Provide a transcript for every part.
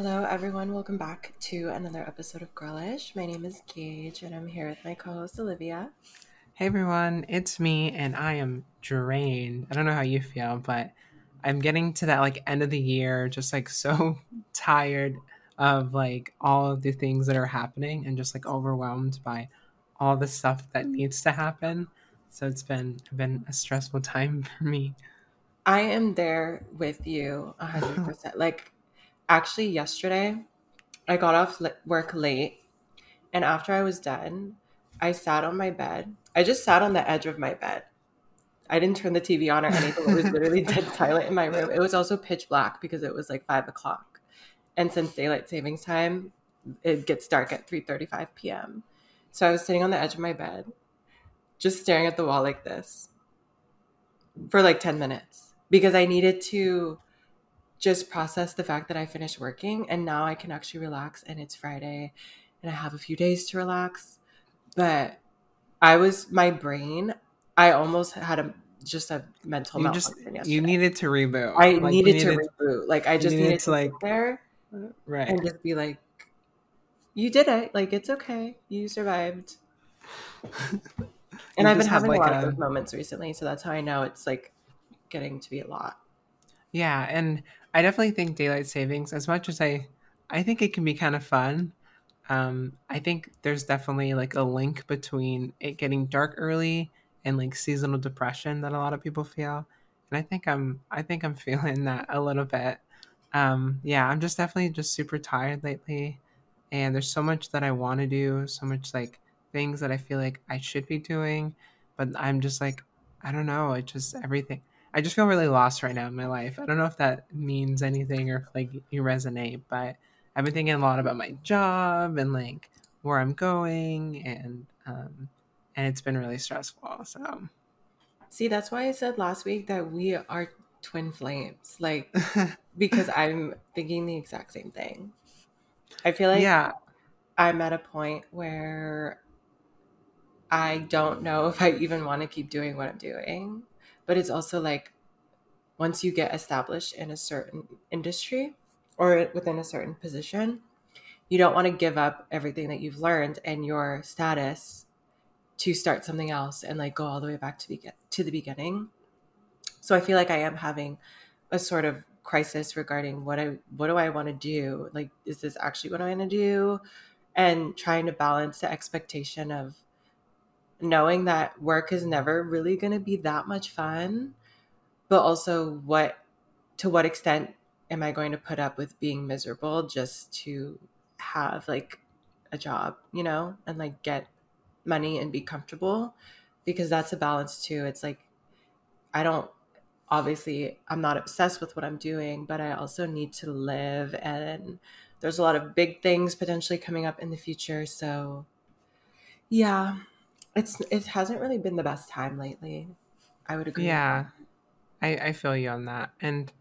Hello, everyone. Welcome back to another episode of Girlish. My name is Gage, and I'm here with my co host, Olivia. Hey, everyone. It's me, and I am drained. I don't know how you feel, but I'm getting to that like end of the year, just like so tired of like all of the things that are happening and just like overwhelmed by all the stuff that mm. needs to happen. So it's been been a stressful time for me. I am there with you 100%. like, actually, yesterday, I got off work late, and after I was done, I sat on my bed. I just sat on the edge of my bed. I didn't turn the TV on or anything. It was literally dead silent in my room. It was also pitch black because it was like five o'clock, and since daylight savings time, it gets dark at three thirty-five p.m. So I was sitting on the edge of my bed, just staring at the wall like this for like 10 minutes because I needed to just process the fact that I finished working and now I can actually relax and it's Friday and I have a few days to relax. But I was my brain, I almost had a just a mental you just you needed to reboot. I like, needed, needed, to reboot. Like I just needed, needed, to like there right and just be like you did it. Like it's okay. You survived. and I've been having like a lot a... of those moments recently, so that's how I know it's like getting to be a lot. Yeah, and I definitely think daylight savings, as much as I, I think it can be kind of fun. Um, I think there's definitely like a link between it getting dark early and like seasonal depression that a lot of people feel, and I think I'm, I think I'm feeling that a little bit. Um, yeah, I'm just definitely just super tired lately and there's so much that I want to do, so much like things that I feel like I should be doing, but I'm just like I don't know, it just everything. I just feel really lost right now in my life. I don't know if that means anything or if like you resonate, but I've been thinking a lot about my job and like where I'm going and um and it's been really stressful. So See, that's why I said last week that we are twin flames. Like because I'm thinking the exact same thing. I feel like yeah. I'm at a point where I don't know if I even want to keep doing what I'm doing. But it's also like once you get established in a certain industry or within a certain position, you don't want to give up everything that you've learned and your status to start something else and like go all the way back to be- to the beginning. So I feel like I am having a sort of crisis regarding what I what do I want to do? Like, is this actually what I want to do? And trying to balance the expectation of knowing that work is never really going to be that much fun, but also what to what extent am I going to put up with being miserable just to have like a job, you know, and like get money and be comfortable because that's a balance too. It's like I don't obviously I'm not obsessed with what I'm doing, but I also need to live and there's a lot of big things potentially coming up in the future. So yeah, it's it hasn't really been the best time lately. I would agree. Yeah. I, I feel you on that. And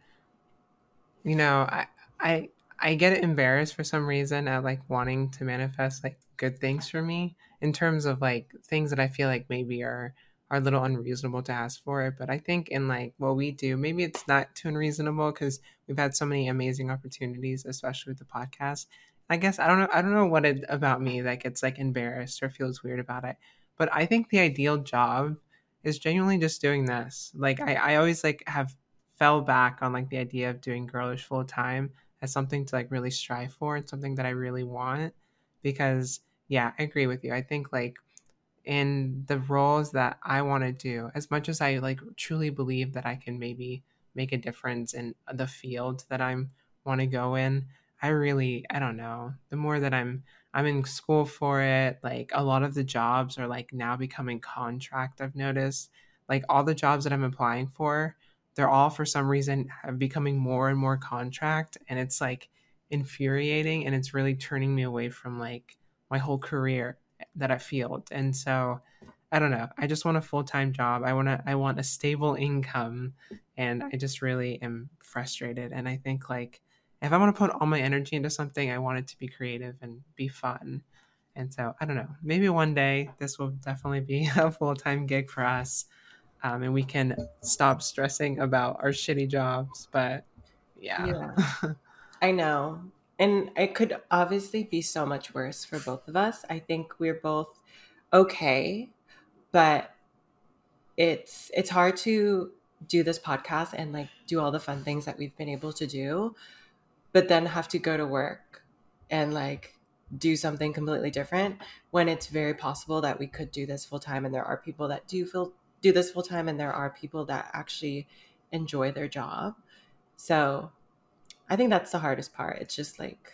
you know, I I I get embarrassed for some reason at like wanting to manifest like good things for me in terms of like things that I feel like maybe are are a little unreasonable to ask for it. But I think in like what we do, maybe it's not too unreasonable because we've had so many amazing opportunities, especially with the podcast. I guess I don't know. I don't know what it about me that gets like embarrassed or feels weird about it. But I think the ideal job is genuinely just doing this. Like I, I always like have fell back on like the idea of doing girlish full time as something to like really strive for and something that I really want. Because yeah, I agree with you. I think like in the roles that I want to do, as much as I like truly believe that I can maybe make a difference in the field that I'm want to go in, I really I don't know. The more that I'm I'm in school for it, like a lot of the jobs are like now becoming contract. I've noticed like all the jobs that I'm applying for, they're all for some reason becoming more and more contract and it's like infuriating and it's really turning me away from like my whole career that I feel. And so I don't know. I just want a full time job. I want to. I want a stable income, and I just really am frustrated. And I think like if I want to put all my energy into something, I want it to be creative and be fun. And so I don't know. Maybe one day this will definitely be a full time gig for us, um, and we can stop stressing about our shitty jobs. But yeah, yeah. I know. and it could obviously be so much worse for both of us. I think we're both okay, but it's it's hard to do this podcast and like do all the fun things that we've been able to do, but then have to go to work and like do something completely different when it's very possible that we could do this full time and there are people that do feel do this full time and there are people that actually enjoy their job. So I think that's the hardest part. It's just like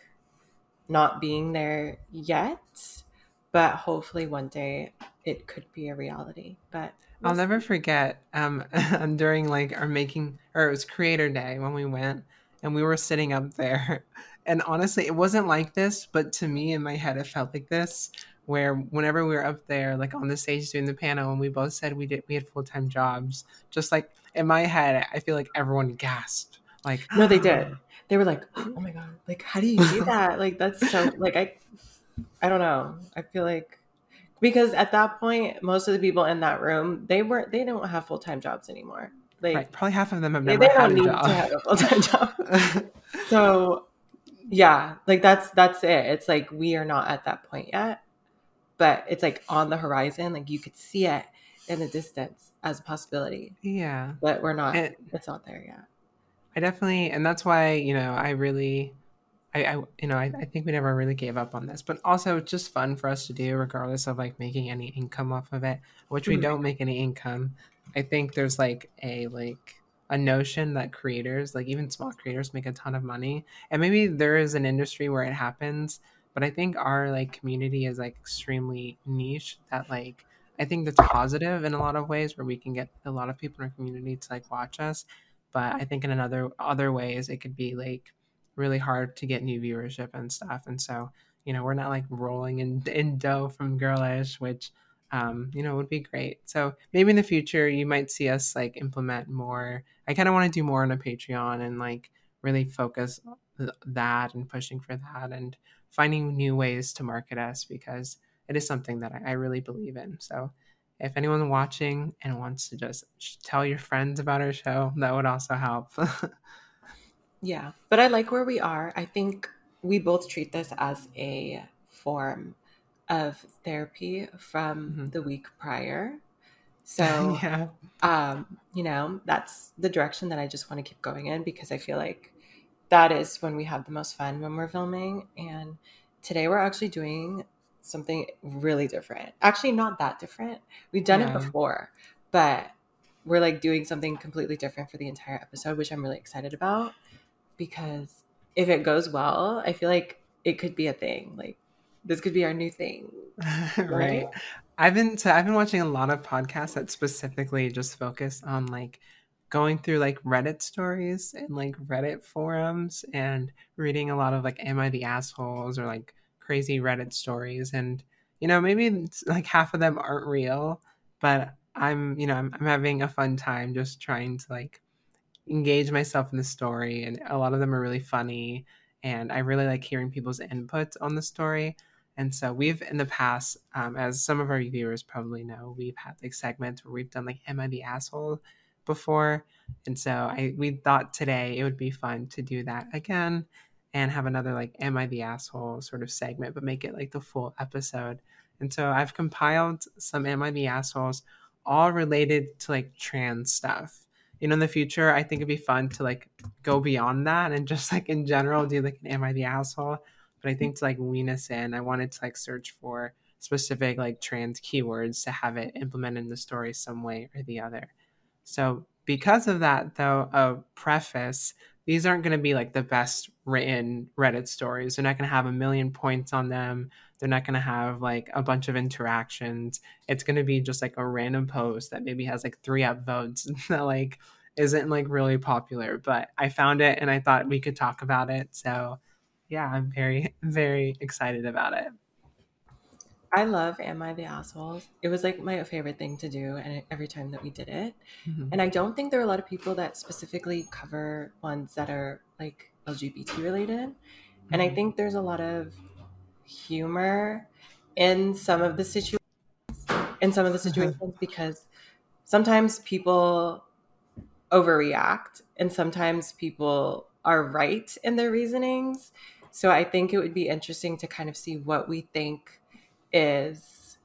not being there yet, but hopefully one day it could be a reality. But we'll I'll see. never forget um during like our making or it was creator day when we went and we were sitting up there and honestly it wasn't like this but to me in my head it felt like this where whenever we were up there like on the stage doing the panel and we both said we did we had full-time jobs just like in my head i feel like everyone gasped like no they did they were like, "Oh my god, like how do you do that?" like that's so like I I don't know. I feel like because at that point most of the people in that room, they weren't they don't have full-time jobs anymore. Like right. probably half of them have never they, they had a job. Have a full-time job. so yeah, like that's that's it. It's like we are not at that point yet, but it's like on the horizon. Like you could see it in the distance as a possibility. Yeah, but we're not. It, it's not there yet. I definitely, and that's why you know I really, I, I you know I, I think we never really gave up on this, but also it's just fun for us to do, regardless of like making any income off of it, which we mm-hmm. don't make any income. I think there's like a like a notion that creators, like even small creators, make a ton of money, and maybe there is an industry where it happens, but I think our like community is like extremely niche that like I think that's positive in a lot of ways where we can get a lot of people in our community to like watch us but I think in another other ways it could be like really hard to get new viewership and stuff. And so, you know, we're not like rolling in, in dough from Girlish, which um, you know, it would be great. So maybe in the future you might see us like implement more. I kind of want to do more on a Patreon and like really focus that and pushing for that and finding new ways to market us because it is something that I, I really believe in. So if anyone's watching and wants to just tell your friends about our show, that would also help. yeah, but I like where we are. I think we both treat this as a form of therapy from mm-hmm. the week prior. So, yeah. um, you know, that's the direction that I just want to keep going in because I feel like that is when we have the most fun when we're filming. And today we're actually doing something really different. Actually, not that different. We've done yeah. it before, but we're like doing something completely different for the entire episode, which I'm really excited about because if it goes well, I feel like it could be a thing. Like this could be our new thing. right? right. I've been so I've been watching a lot of podcasts that specifically just focus on like going through like Reddit stories and like Reddit forums and reading a lot of like Am I the Assholes or like crazy Reddit stories, and you know maybe like half of them aren't real, but I'm you know I'm, I'm having a fun time just trying to like engage myself in the story, and a lot of them are really funny, and I really like hearing people's input on the story. And so we've in the past, um, as some of our viewers probably know, we've had like segments where we've done like "Am I the asshole?" before, and so I we thought today it would be fun to do that again and have another like am i the asshole sort of segment but make it like the full episode. And so i've compiled some am i the assholes all related to like trans stuff. You know in the future i think it'd be fun to like go beyond that and just like in general do like an am i the asshole but i mm. think to like wean us in i wanted to like search for specific like trans keywords to have it implemented in the story some way or the other so because of that though a preface these aren't going to be like the best written Reddit stories. They're not going to have a million points on them. They're not going to have like a bunch of interactions. It's going to be just like a random post that maybe has like three upvotes that like isn't like really popular. But I found it and I thought we could talk about it. So yeah, I'm very, very excited about it. I love Am I the Assholes? It was like my favorite thing to do and every time that we did it. Mm-hmm. And I don't think there are a lot of people that specifically cover ones that are like LGBT related. Mm-hmm. And I mm-hmm. think there's a lot of humor in some of the situations in some of the mm-hmm. situations because sometimes people overreact and sometimes people are right in their reasonings So I think it would be interesting to kind of see what we think is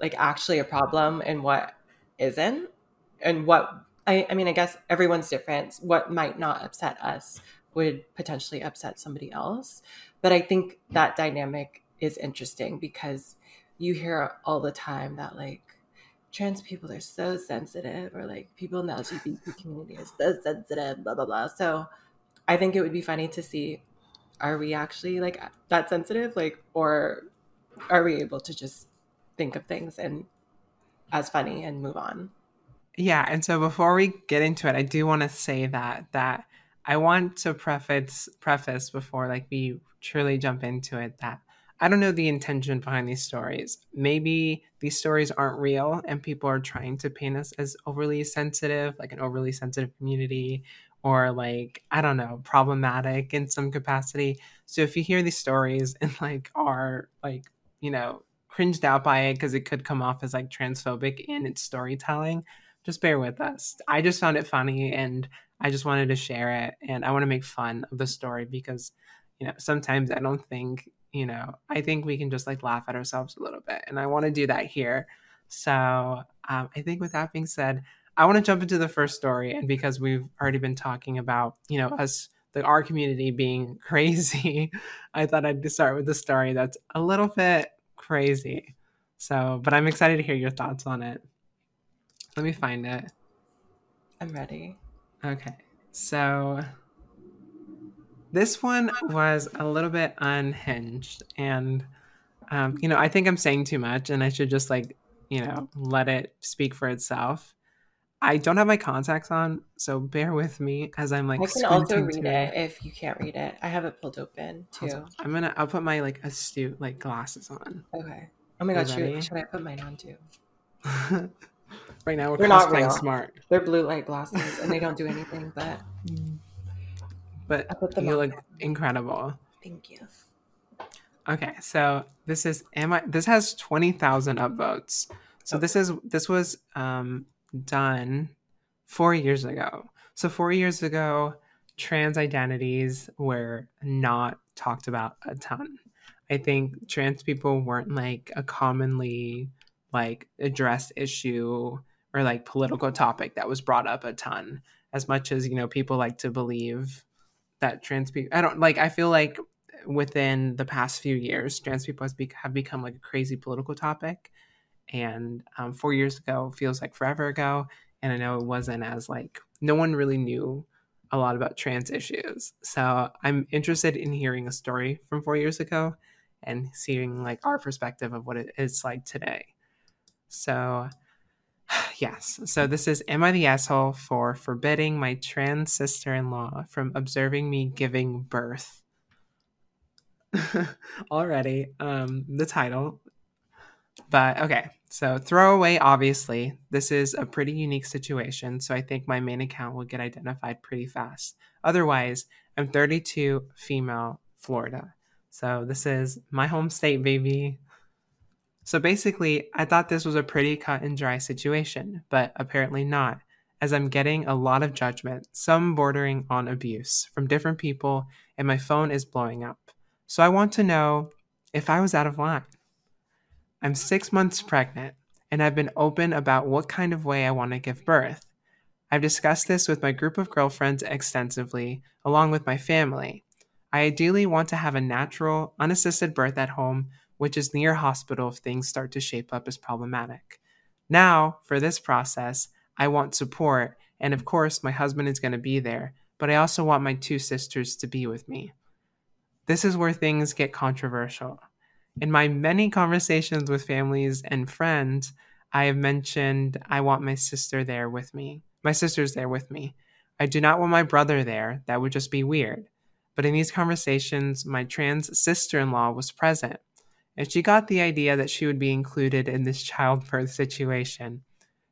like actually a problem and what isn't, and what I, I mean, I guess everyone's different. What might not upset us would potentially upset somebody else. But I think that dynamic is interesting because you hear all the time that like trans people are so sensitive or like people in the LGBT community are so sensitive, blah blah blah. So I think it would be funny to see are we actually like that sensitive? Like or are we able to just think of things and as funny and move on? Yeah, and so before we get into it, I do want to say that that I want to preface preface before like we truly jump into it that I don't know the intention behind these stories. Maybe these stories aren't real and people are trying to paint us as overly sensitive, like an overly sensitive community or like I don't know, problematic in some capacity. So if you hear these stories and like are like, you know, cringed out by it because it could come off as like transphobic in its storytelling, just bear with us. I just found it funny and I just wanted to share it and I want to make fun of the story because, you know, sometimes I don't think, you know, I think we can just like laugh at ourselves a little bit. And I want to do that here. So um, I think with that being said, I want to jump into the first story. And because we've already been talking about, you know, us, the our community being crazy, I thought I'd start with the story that's a little bit crazy. So, but I'm excited to hear your thoughts on it. Let me find it. I'm ready. Okay. So this one was a little bit unhinged and um, you know, I think I'm saying too much and I should just like, you know, let it speak for itself. I don't have my contacts on, so bear with me as I'm like. I can also read it if you can't read it. I have it pulled open too. I'm gonna. I'll put my like astute like glasses on. Okay. Oh my god, should, should I put mine on too? right now we're They're not real. smart. They're blue light glasses and they don't do anything, but but I put them you look incredible. Thank you. Okay, so this is am I this has 20,000 upvotes. So okay. this is this was um done 4 years ago. So 4 years ago trans identities were not talked about a ton. I think trans people weren't like a commonly like addressed issue or like political topic that was brought up a ton as much as you know people like to believe that trans people i don't like i feel like within the past few years trans people has be- have become like a crazy political topic and um, four years ago feels like forever ago and i know it wasn't as like no one really knew a lot about trans issues so i'm interested in hearing a story from four years ago and seeing like our perspective of what it is like today so, yes. So, this is Am I the Asshole for forbidding my trans sister in law from observing me giving birth? Already, um, the title. But okay, so throwaway, obviously. This is a pretty unique situation, so I think my main account will get identified pretty fast. Otherwise, I'm 32, female, Florida. So this is my home state, baby. So basically, I thought this was a pretty cut and dry situation, but apparently not, as I'm getting a lot of judgment, some bordering on abuse, from different people, and my phone is blowing up. So I want to know if I was out of line. I'm six months pregnant, and I've been open about what kind of way I want to give birth. I've discussed this with my group of girlfriends extensively, along with my family. I ideally want to have a natural, unassisted birth at home which is near hospital if things start to shape up as problematic. Now, for this process, I want support, and of course, my husband is going to be there, but I also want my two sisters to be with me. This is where things get controversial. In my many conversations with families and friends, I have mentioned I want my sister there with me. My sister's there with me. I do not want my brother there. That would just be weird. But in these conversations, my trans sister in law was present and she got the idea that she would be included in this childbirth situation.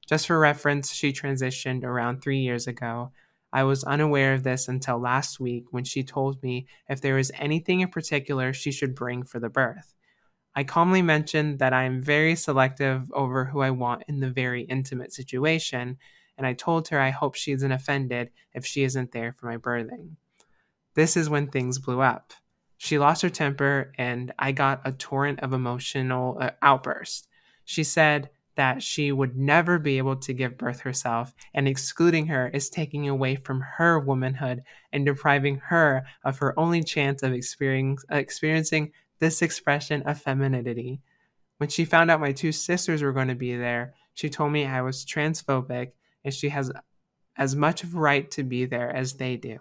Just for reference, she transitioned around three years ago. I was unaware of this until last week when she told me if there was anything in particular she should bring for the birth. I calmly mentioned that I am very selective over who I want in the very intimate situation, and I told her I hope she isn't offended if she isn't there for my birthing. This is when things blew up. She lost her temper, and I got a torrent of emotional uh, outburst. She said that she would never be able to give birth herself, and excluding her is taking away from her womanhood and depriving her of her only chance of uh, experiencing this expression of femininity. When she found out my two sisters were going to be there, she told me I was transphobic and she has as much of a right to be there as they do.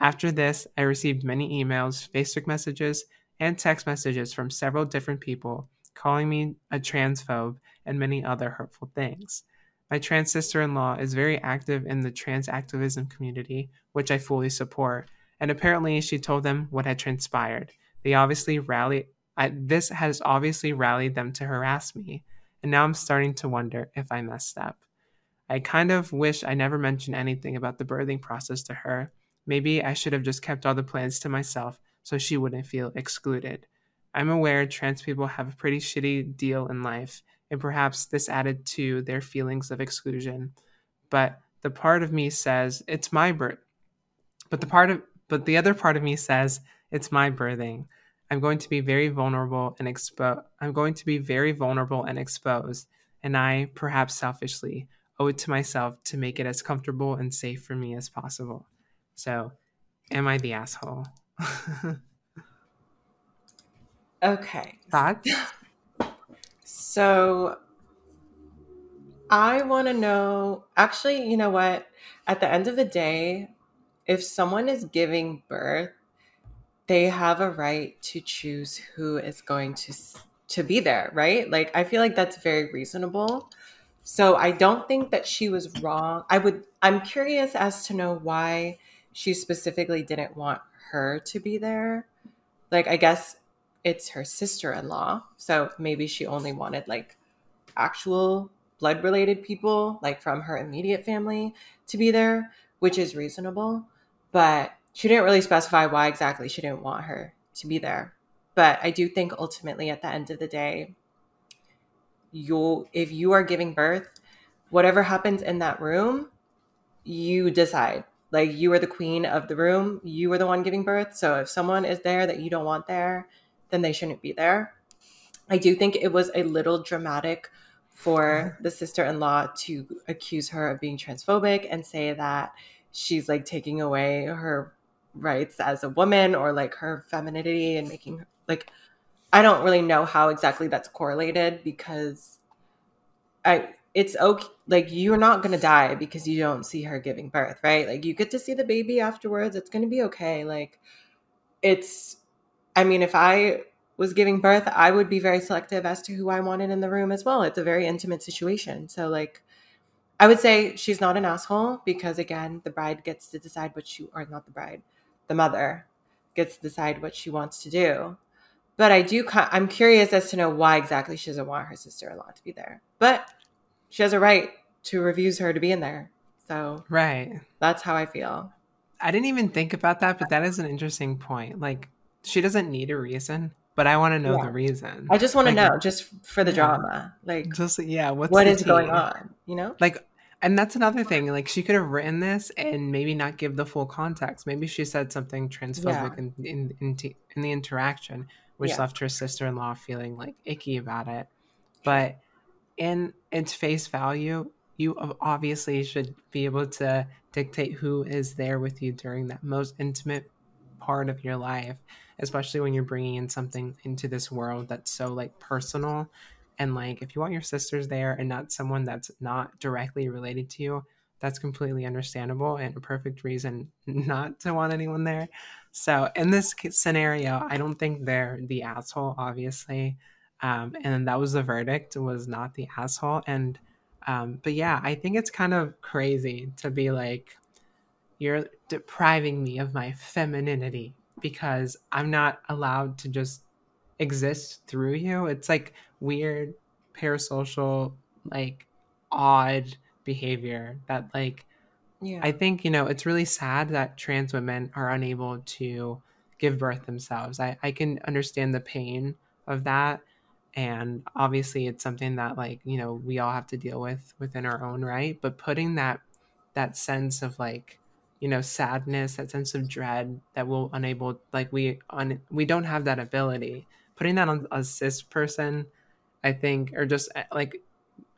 After this, I received many emails, Facebook messages, and text messages from several different people calling me a transphobe and many other hurtful things. My trans sister in law is very active in the trans activism community, which I fully support, and apparently she told them what had transpired. They obviously rallied, I, this has obviously rallied them to harass me, and now I'm starting to wonder if I messed up. I kind of wish I never mentioned anything about the birthing process to her. Maybe I should have just kept all the plans to myself so she wouldn't feel excluded. I'm aware trans people have a pretty shitty deal in life, and perhaps this added to their feelings of exclusion. But the part of me says it's my birth. But the part of but the other part of me says it's my birthing. I'm going to be very vulnerable and expo I'm going to be very vulnerable and exposed, and I, perhaps selfishly, owe it to myself to make it as comfortable and safe for me as possible. So, am I the asshole? okay. Thoughts? So, I want to know actually, you know what? At the end of the day, if someone is giving birth, they have a right to choose who is going to to be there, right? Like I feel like that's very reasonable. So I don't think that she was wrong. I would I'm curious as to know why she specifically didn't want her to be there. Like I guess it's her sister-in-law. So maybe she only wanted like actual blood related people like from her immediate family to be there, which is reasonable, but she didn't really specify why exactly she didn't want her to be there. But I do think ultimately at the end of the day, you if you are giving birth, whatever happens in that room, you decide. Like you are the queen of the room, you are the one giving birth. So if someone is there that you don't want there, then they shouldn't be there. I do think it was a little dramatic for the sister-in-law to accuse her of being transphobic and say that she's like taking away her rights as a woman or like her femininity and making like I don't really know how exactly that's correlated because I it's okay like you're not going to die because you don't see her giving birth, right? Like you get to see the baby afterwards. It's going to be okay. Like it's I mean if I was giving birth, I would be very selective as to who I wanted in the room as well. It's a very intimate situation. So like I would say she's not an asshole because again, the bride gets to decide what she or not the bride, the mother gets to decide what she wants to do but I do. I'm curious as to know why exactly she doesn't want her sister-in-law to be there. But she has a right to refuse her to be in there. So right, that's how I feel. I didn't even think about that, but that is an interesting point. Like she doesn't need a reason, but I want to know yeah. the reason. I just want to like, know, just for the yeah. drama, like just yeah, what's what is going on? You know, like and that's another thing. Like she could have written this and maybe not give the full context. Maybe she said something transphobic yeah. in, in, in, in the interaction, which yeah. left her sister-in-law feeling like icky about it. But in its face value, you obviously should be able to dictate who is there with you during that most intimate part of your life, especially when you're bringing in something into this world that's so like personal. And like, if you want your sisters there and not someone that's not directly related to you, that's completely understandable and a perfect reason not to want anyone there. So in this scenario, I don't think they're the asshole, obviously. Um, and that was the verdict was not the asshole. And um, but yeah, I think it's kind of crazy to be like, you're depriving me of my femininity because I'm not allowed to just exist through you. It's like weird parasocial, like odd behavior that like yeah. I think, you know, it's really sad that trans women are unable to give birth themselves. I, I can understand the pain of that. And obviously it's something that like, you know, we all have to deal with within our own right. But putting that that sense of like you know sadness that sense of dread that we'll unable like we on we don't have that ability putting that on a cis person i think or just eh, like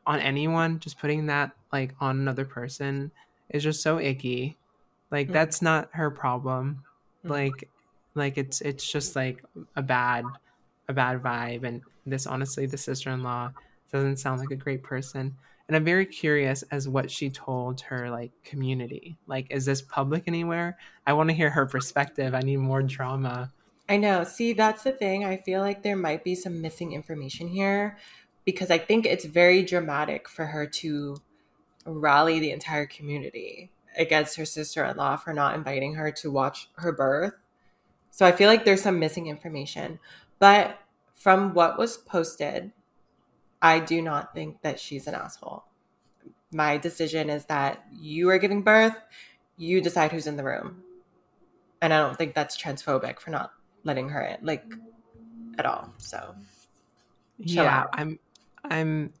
on anyone just putting that like on another person is just so icky. Like mm-hmm. that's not her problem. Mm-hmm. like like it's it's just like a bad a bad vibe. And this honestly the sister-in-law doesn't sound like a great person. And i'm very curious as what she told her like community. Like is this public anywhere? I want to hear her perspective. I need more drama i know see that's the thing i feel like there might be some missing information here because i think it's very dramatic for her to rally the entire community against her sister-in-law for not inviting her to watch her birth so i feel like there's some missing information but from what was posted I do not think that she's an asshole. My decision is that you are giving birth, you decide who's in the room. And I don't think that's transphobic for not letting her in, like at all. So yeah, out. I'm I'm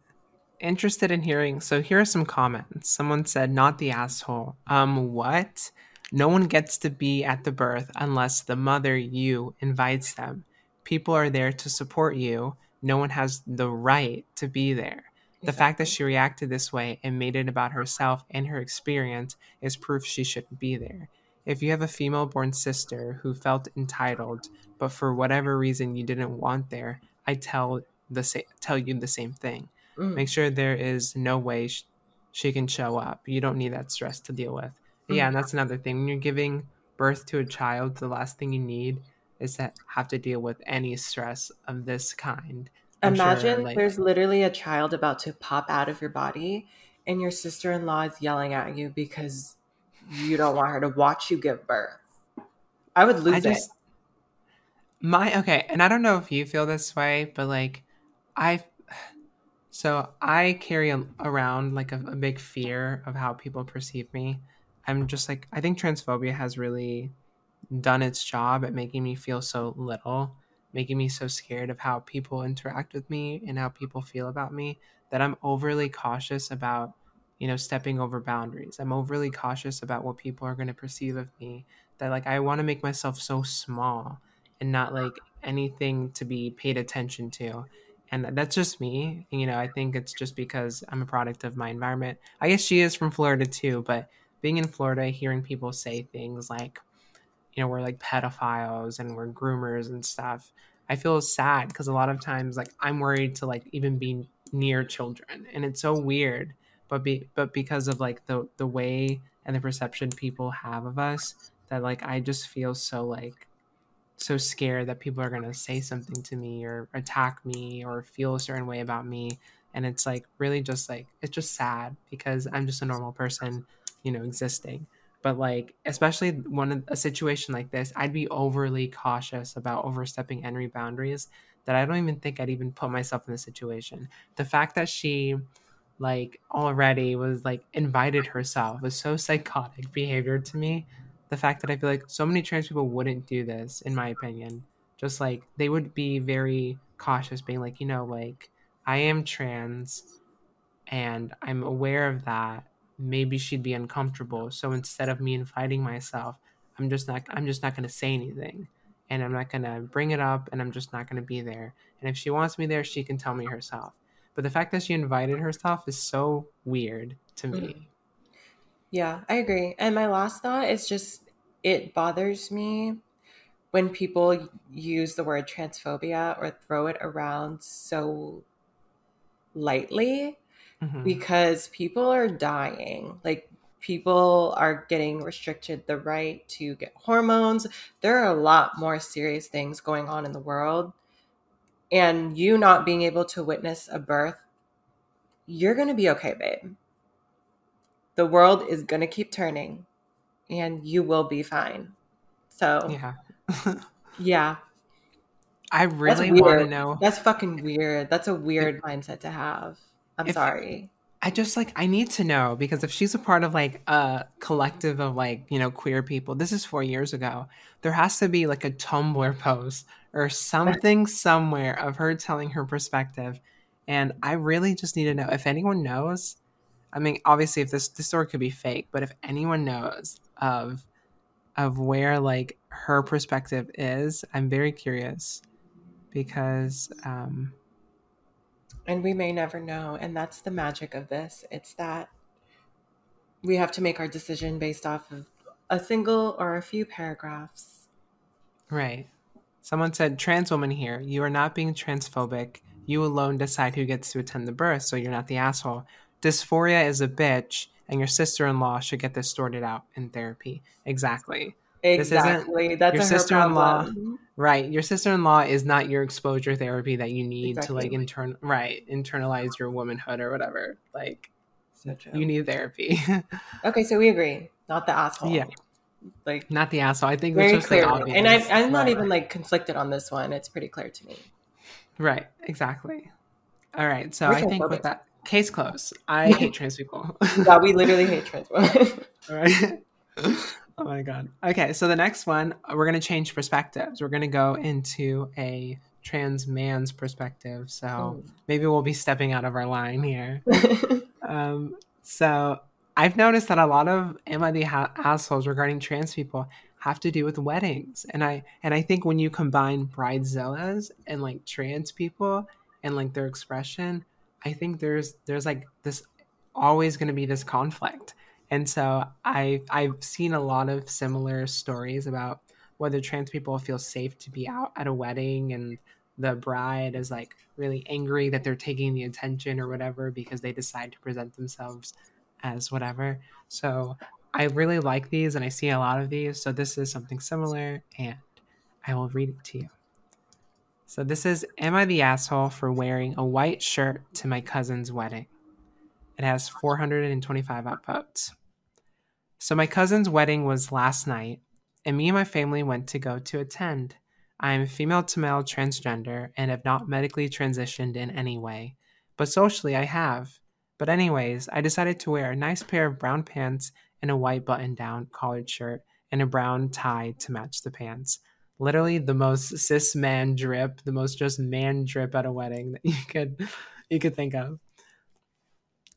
interested in hearing. So here are some comments. Someone said, "Not the asshole." Um, what? No one gets to be at the birth unless the mother you invites them. People are there to support you no one has the right to be there. Exactly. The fact that she reacted this way and made it about herself and her experience is proof she shouldn't be there. If you have a female born sister who felt entitled, but for whatever reason you didn't want there, I tell the sa- tell you the same thing. Mm. Make sure there is no way sh- she can show up. You don't need that stress to deal with. Mm. Yeah, and that's another thing. When you're giving birth to a child, the last thing you need is to have to deal with any stress of this kind. I'm Imagine sure, like, there's literally a child about to pop out of your body and your sister-in-law is yelling at you because you don't want her to watch you give birth. I would lose I just, it. My okay, and I don't know if you feel this way, but like I so I carry a, around like a, a big fear of how people perceive me. I'm just like I think transphobia has really done its job at making me feel so little, making me so scared of how people interact with me and how people feel about me that I'm overly cautious about, you know, stepping over boundaries. I'm overly cautious about what people are going to perceive of me. That like I want to make myself so small and not like anything to be paid attention to. And that's just me. You know, I think it's just because I'm a product of my environment. I guess she is from Florida too, but being in Florida, hearing people say things like, you know we're like pedophiles and we're groomers and stuff i feel sad because a lot of times like i'm worried to like even be near children and it's so weird but be but because of like the the way and the perception people have of us that like i just feel so like so scared that people are going to say something to me or attack me or feel a certain way about me. And it's like really just like it's just sad because i'm just a normal person you know existing. But like especially one a situation like this i'd be overly cautious about overstepping any boundaries that i don't even think i'd even put myself in the situation. The fact that she like already was like invited herself was so psychotic behavior to me the fact that i feel like so many trans people wouldn't do this in my opinion just like they would be very cautious being like you know like i am trans and i'm aware of that maybe she'd be uncomfortable. So instead of me inviting myself, I'm just not I'm just not going to say anything and I'm not going to bring it up and I'm just not going to be there. And if she wants me there, she can tell me herself. But the fact that she invited herself is so weird to me. Mm. Yeah, I agree. And my last thought is just it bothers me when people use the word transphobia or throw it around so lightly mm-hmm. because people are dying. Like people are getting restricted the right to get hormones. There are a lot more serious things going on in the world. And you not being able to witness a birth, you're going to be okay, babe. The world is going to keep turning and you will be fine. So, yeah. yeah. I really want to know. That's fucking weird. That's a weird mindset to have. I'm if, sorry. I just like I need to know because if she's a part of like a collective of like, you know, queer people, this is 4 years ago. There has to be like a Tumblr post or something somewhere of her telling her perspective. And I really just need to know if anyone knows. I mean, obviously if this this story could be fake, but if anyone knows of of where like her perspective is. I'm very curious because um and we may never know and that's the magic of this. It's that we have to make our decision based off of a single or a few paragraphs. Right. Someone said, trans woman here, you are not being transphobic. You alone decide who gets to attend the birth, so you're not the asshole. Dysphoria is a bitch, and your sister in law should get this sorted out in therapy. Exactly. Exactly. That's your sister in law. Right. Your sister in law is not your exposure therapy that you need exactly. to like intern right, internalize your womanhood or whatever. Like so you need therapy. okay, so we agree. Not the asshole. Yeah like not the asshole. I think we're very clearly, and I, am not even like conflicted on this one. It's pretty clear to me. Right. Exactly. All right. So I think with that case closed. I hate trans people. yeah, we literally hate trans women. All right. oh my god. Okay, so the next one we're gonna change perspectives. We're gonna go into a trans man's perspective. So oh. maybe we'll be stepping out of our line here. um, so I've noticed that a lot of am I the ha- assholes regarding trans people have to do with weddings, and I and I think when you combine bridezillas and like trans people and like their expression, I think there's there's like this always going to be this conflict, and so I I've seen a lot of similar stories about whether trans people feel safe to be out at a wedding and the bride is like really angry that they're taking the attention or whatever because they decide to present themselves as whatever. So I really like these and I see a lot of these. So this is something similar and I will read it to you. So this is Am I the asshole for wearing a white shirt to my cousin's wedding? It has 425 upvotes. So my cousin's wedding was last night, and me and my family went to go to attend. I am female to male transgender and have not medically transitioned in any way, but socially I have. But, anyways, I decided to wear a nice pair of brown pants and a white button down collared shirt and a brown tie to match the pants. Literally the most cis man drip, the most just man drip at a wedding that you could you could think of.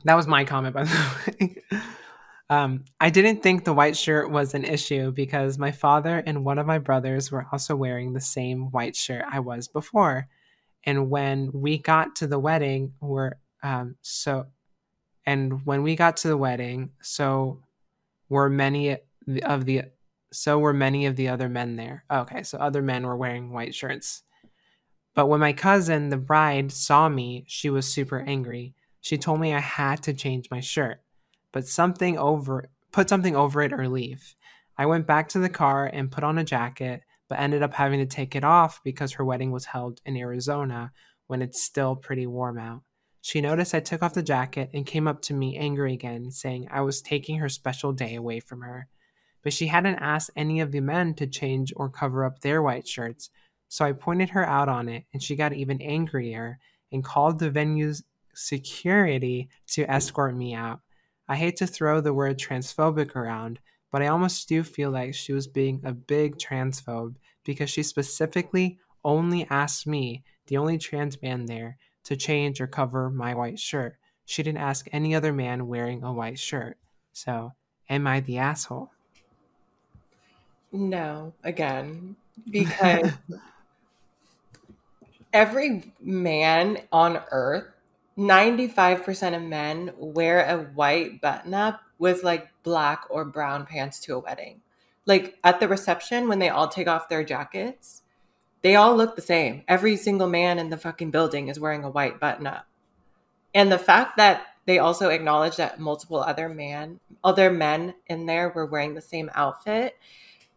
That was my comment, by the way. Um, I didn't think the white shirt was an issue because my father and one of my brothers were also wearing the same white shirt I was before. And when we got to the wedding, we're um, so and when we got to the wedding, so were many of the so were many of the other men there. Okay, so other men were wearing white shirts. But when my cousin, the bride, saw me, she was super angry. She told me I had to change my shirt, but something over put something over it or leave. I went back to the car and put on a jacket, but ended up having to take it off because her wedding was held in Arizona when it's still pretty warm out. She noticed I took off the jacket and came up to me angry again, saying I was taking her special day away from her. But she hadn't asked any of the men to change or cover up their white shirts, so I pointed her out on it, and she got even angrier and called the venue's security to escort me out. I hate to throw the word transphobic around, but I almost do feel like she was being a big transphobe because she specifically only asked me, the only trans man there, to change or cover my white shirt. She didn't ask any other man wearing a white shirt. So, am I the asshole? No, again, because every man on earth, 95% of men wear a white button up with like black or brown pants to a wedding. Like at the reception, when they all take off their jackets, they all look the same. Every single man in the fucking building is wearing a white button up. And the fact that they also acknowledge that multiple other man other men in there were wearing the same outfit,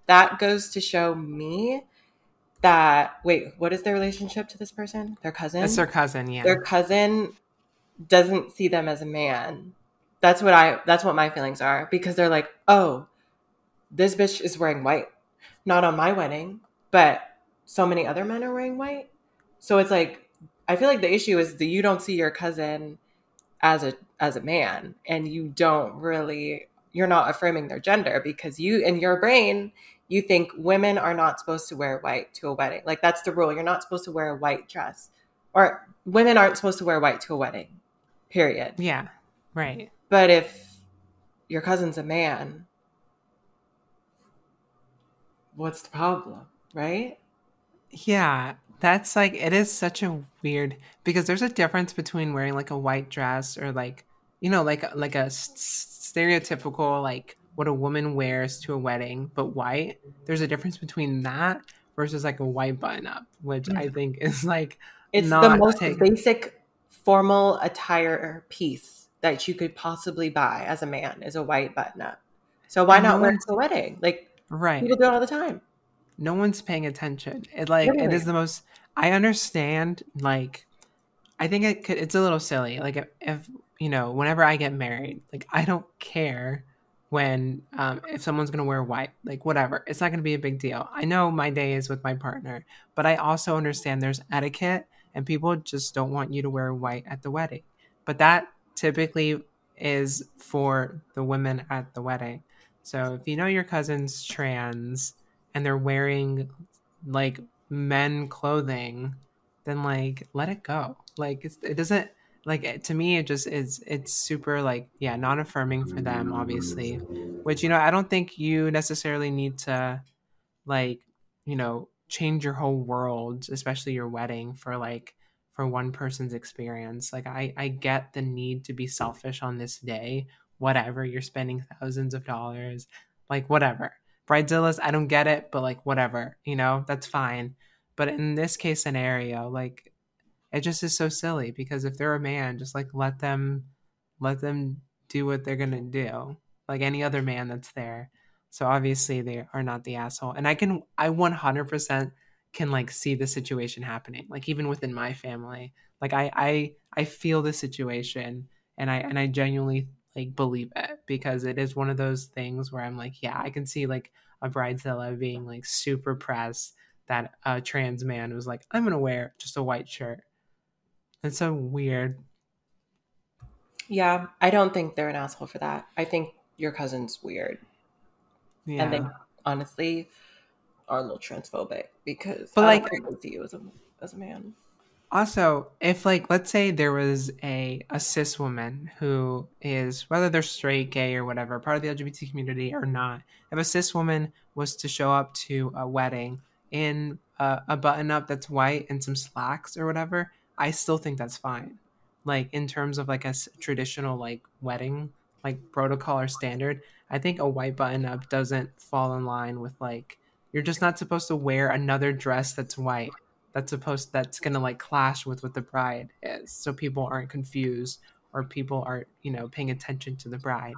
that goes to show me that wait, what is their relationship to this person? Their cousin? It's their cousin, yeah. Their cousin doesn't see them as a man. That's what I that's what my feelings are because they're like, "Oh, this bitch is wearing white. Not on my wedding, but so many other men are wearing white. So it's like I feel like the issue is that you don't see your cousin as a as a man and you don't really you're not affirming their gender because you in your brain you think women are not supposed to wear white to a wedding. Like that's the rule. You're not supposed to wear a white dress. Or women aren't supposed to wear white to a wedding. Period. Yeah. Right. But if your cousin's a man, what's the problem, right? Yeah, that's like it is such a weird because there's a difference between wearing like a white dress or like you know like like a stereotypical like what a woman wears to a wedding but white. There's a difference between that versus like a white button up, which I mm. think is like it's the most take- basic formal attire piece that you could possibly buy as a man is a white button up. So why not wear it mm. to a wedding? Like right. people do it all the time no one's paying attention. It like really? it is the most. I understand. Like, I think it could. It's a little silly. Like if, if you know, whenever I get married, like I don't care when um, if someone's gonna wear white, like whatever. It's not gonna be a big deal. I know my day is with my partner, but I also understand there's etiquette and people just don't want you to wear white at the wedding. But that typically is for the women at the wedding. So if you know your cousin's trans and they're wearing like men clothing, then like let it go. Like it doesn't like to me it just is it's super like yeah not affirming for them obviously. Which you know i don't think you necessarily need to like you know change your whole world especially your wedding for like for one person's experience. Like i i get the need to be selfish on this day whatever you're spending thousands of dollars like whatever bridezillas i don't get it but like whatever you know that's fine. But in this case scenario like it just is so silly because if they're a man just like let them let them do what they're gonna do like any other man that's there. So obviously they are not the asshole. And i can i 100% can like see the situation happening like even within my family. Like i i i feel the situation and i and i genuinely like believe it because it is one of those things where I'm like, yeah, I can see like a bridezilla being like super pressed that a trans man was like, I'm gonna wear just a white shirt. It's so weird. Yeah, I don't think they're an asshole for that. I think your cousin's weird. Yeah. And they honestly are a little transphobic because but I like see you as a as a man also if like let's say there was a a cis woman who is whether they're straight gay or whatever part of the lgbt community or not if a cis woman was to show up to a wedding in a, a button up that's white and some slacks or whatever i still think that's fine. Like in terms of like a traditional like wedding like protocol or standard i think a white button up doesn't fall in line with like you're just not supposed to wear another dress that's white that's supposed that's gonna like clash with what the bride is. So people aren't confused or people aren't you know paying attention to the bride.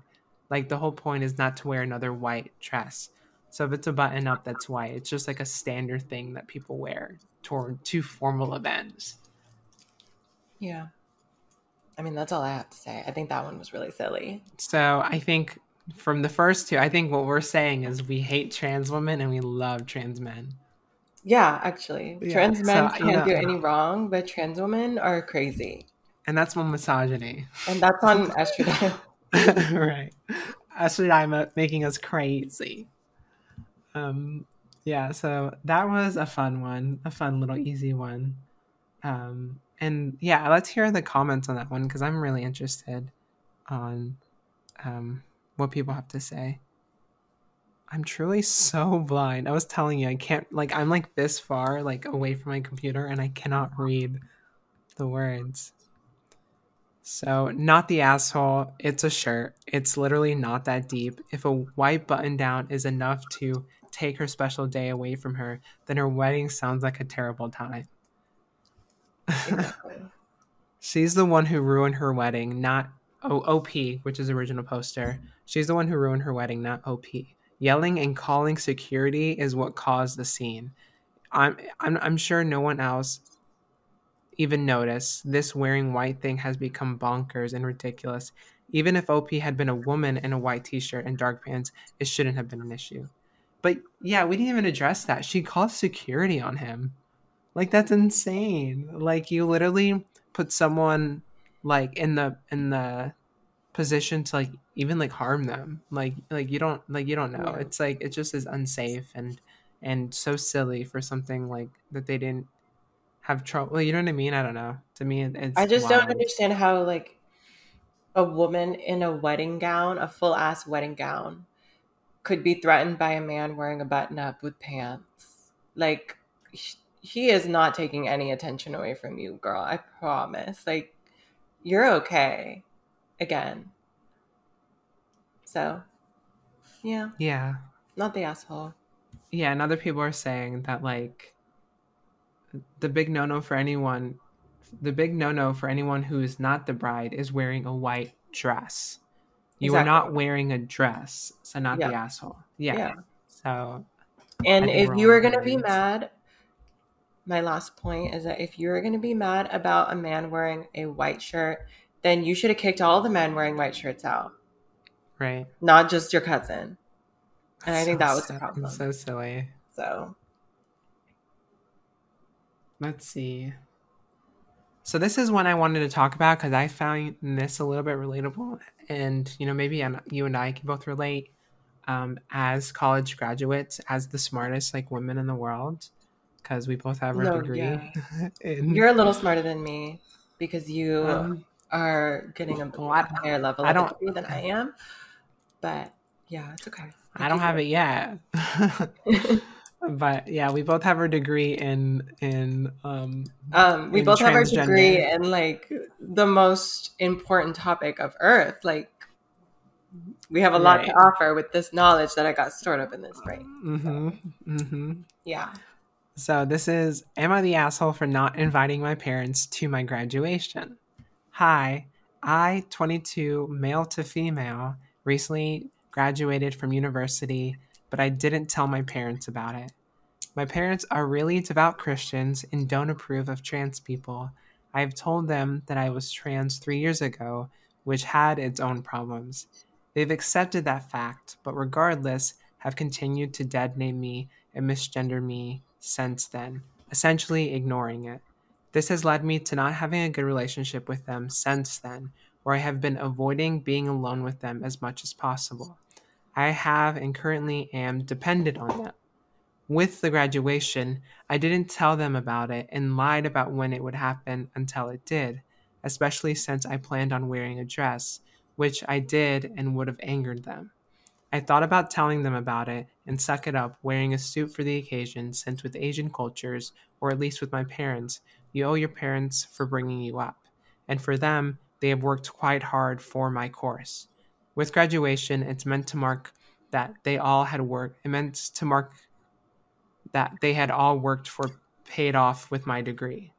Like the whole point is not to wear another white dress. So if it's a button up that's white it's just like a standard thing that people wear toward two formal events. Yeah. I mean that's all i have to say. I think that one was really silly. So i think from the first two i think what we're saying is we hate trans women and we love trans men yeah, actually, yeah. trans men so, can't do any wrong, but trans women are crazy. And that's one misogyny. And that's on estrogen. right, estrogen making us crazy. Um, yeah. So that was a fun one, a fun little easy one. Um, and yeah, let's hear the comments on that one because I'm really interested on um, what people have to say. I'm truly so blind. I was telling you, I can't like I'm like this far like away from my computer and I cannot read the words. So, not the asshole, it's a shirt. It's literally not that deep. If a white button down is enough to take her special day away from her, then her wedding sounds like a terrible time. She's the one who ruined her wedding, not o- OP, which is original poster. She's the one who ruined her wedding, not OP. Yelling and calling security is what caused the scene. I'm, I'm, I'm sure no one else even noticed. This wearing white thing has become bonkers and ridiculous. Even if OP had been a woman in a white t shirt and dark pants, it shouldn't have been an issue. But yeah, we didn't even address that. She called security on him. Like that's insane. Like you literally put someone like in the in the position to like even like harm them like like you don't like you don't know yeah. it's like it just is unsafe and and so silly for something like that they didn't have trouble well, you know what i mean i don't know to me it's i just wild. don't understand how like a woman in a wedding gown a full ass wedding gown could be threatened by a man wearing a button up with pants. Like, he is not taking any attention away from you, girl. I promise. Like, you're okay. Again. So, yeah. Yeah. Not the asshole. Yeah, and other people are saying that, like, the big no no for anyone, the big no no for anyone who is not the bride is wearing a white dress. You exactly. are not wearing a dress, so not yeah. the asshole. Yeah. yeah. So. And if you are going to be mad, my last point is that if you're going to be mad about a man wearing a white shirt, then you should have kicked all the men wearing white shirts out. Right. Not just your cousin. And I think that was the problem. So silly. So let's see. So this is one I wanted to talk about because I found this a little bit relatable, and you know maybe you and I can both relate um, as college graduates, as the smartest like women in the world, because we both have our no, degree. Yeah. in... You're a little smarter than me because you um, are getting a lot higher level I don't, than I am. But yeah, it's okay. I don't have it yet. but yeah, we both have our degree in in um um we in both have our degree in like the most important topic of earth. Like we have a lot right. to offer with this knowledge that I got stored up in this brain. Mm-hmm. Mm-hmm. Yeah. So this is Am I the asshole for not inviting my parents to my graduation? Hi, I, 22, male to female, recently graduated from university, but I didn't tell my parents about it. My parents are really devout Christians and don't approve of trans people. I have told them that I was trans three years ago, which had its own problems. They've accepted that fact, but regardless, have continued to dead name me and misgender me since then, essentially ignoring it. This has led me to not having a good relationship with them since then, where I have been avoiding being alone with them as much as possible. I have and currently am dependent on them. With the graduation, I didn't tell them about it and lied about when it would happen until it did, especially since I planned on wearing a dress, which I did and would have angered them. I thought about telling them about it and suck it up wearing a suit for the occasion, since with Asian cultures, or at least with my parents, you owe your parents for bringing you up. And for them, they have worked quite hard for my course. With graduation, it's meant to mark that they all had worked, it meant to mark that they had all worked for paid off with my degree.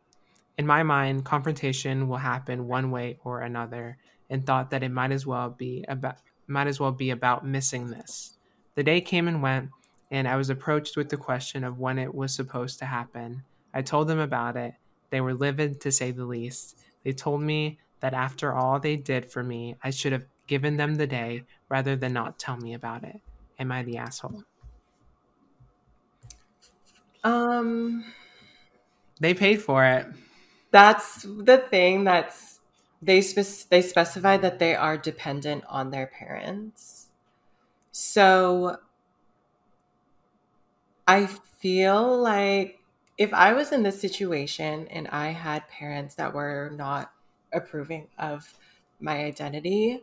In my mind, confrontation will happen one way or another, and thought that it might as well be about might as well be about missing this. The day came and went, and I was approached with the question of when it was supposed to happen. I told them about it. They were livid, to say the least. They told me that after all they did for me, I should have given them the day rather than not tell me about it. Am I the asshole? Um, they paid for it. That's the thing that's they they specify that they are dependent on their parents. So I feel like if I was in this situation and I had parents that were not approving of my identity,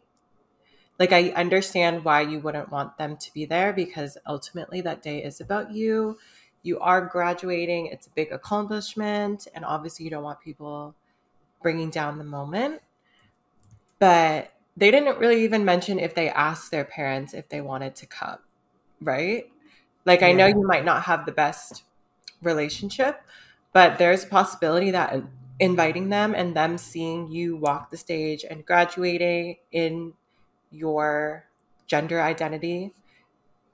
like I understand why you wouldn't want them to be there because ultimately that day is about you. You are graduating, it's a big accomplishment, and obviously you don't want people bringing down the moment but they didn't really even mention if they asked their parents if they wanted to come, right? Like, I know you might not have the best relationship, but there's a possibility that inviting them and them seeing you walk the stage and graduating in your gender identity,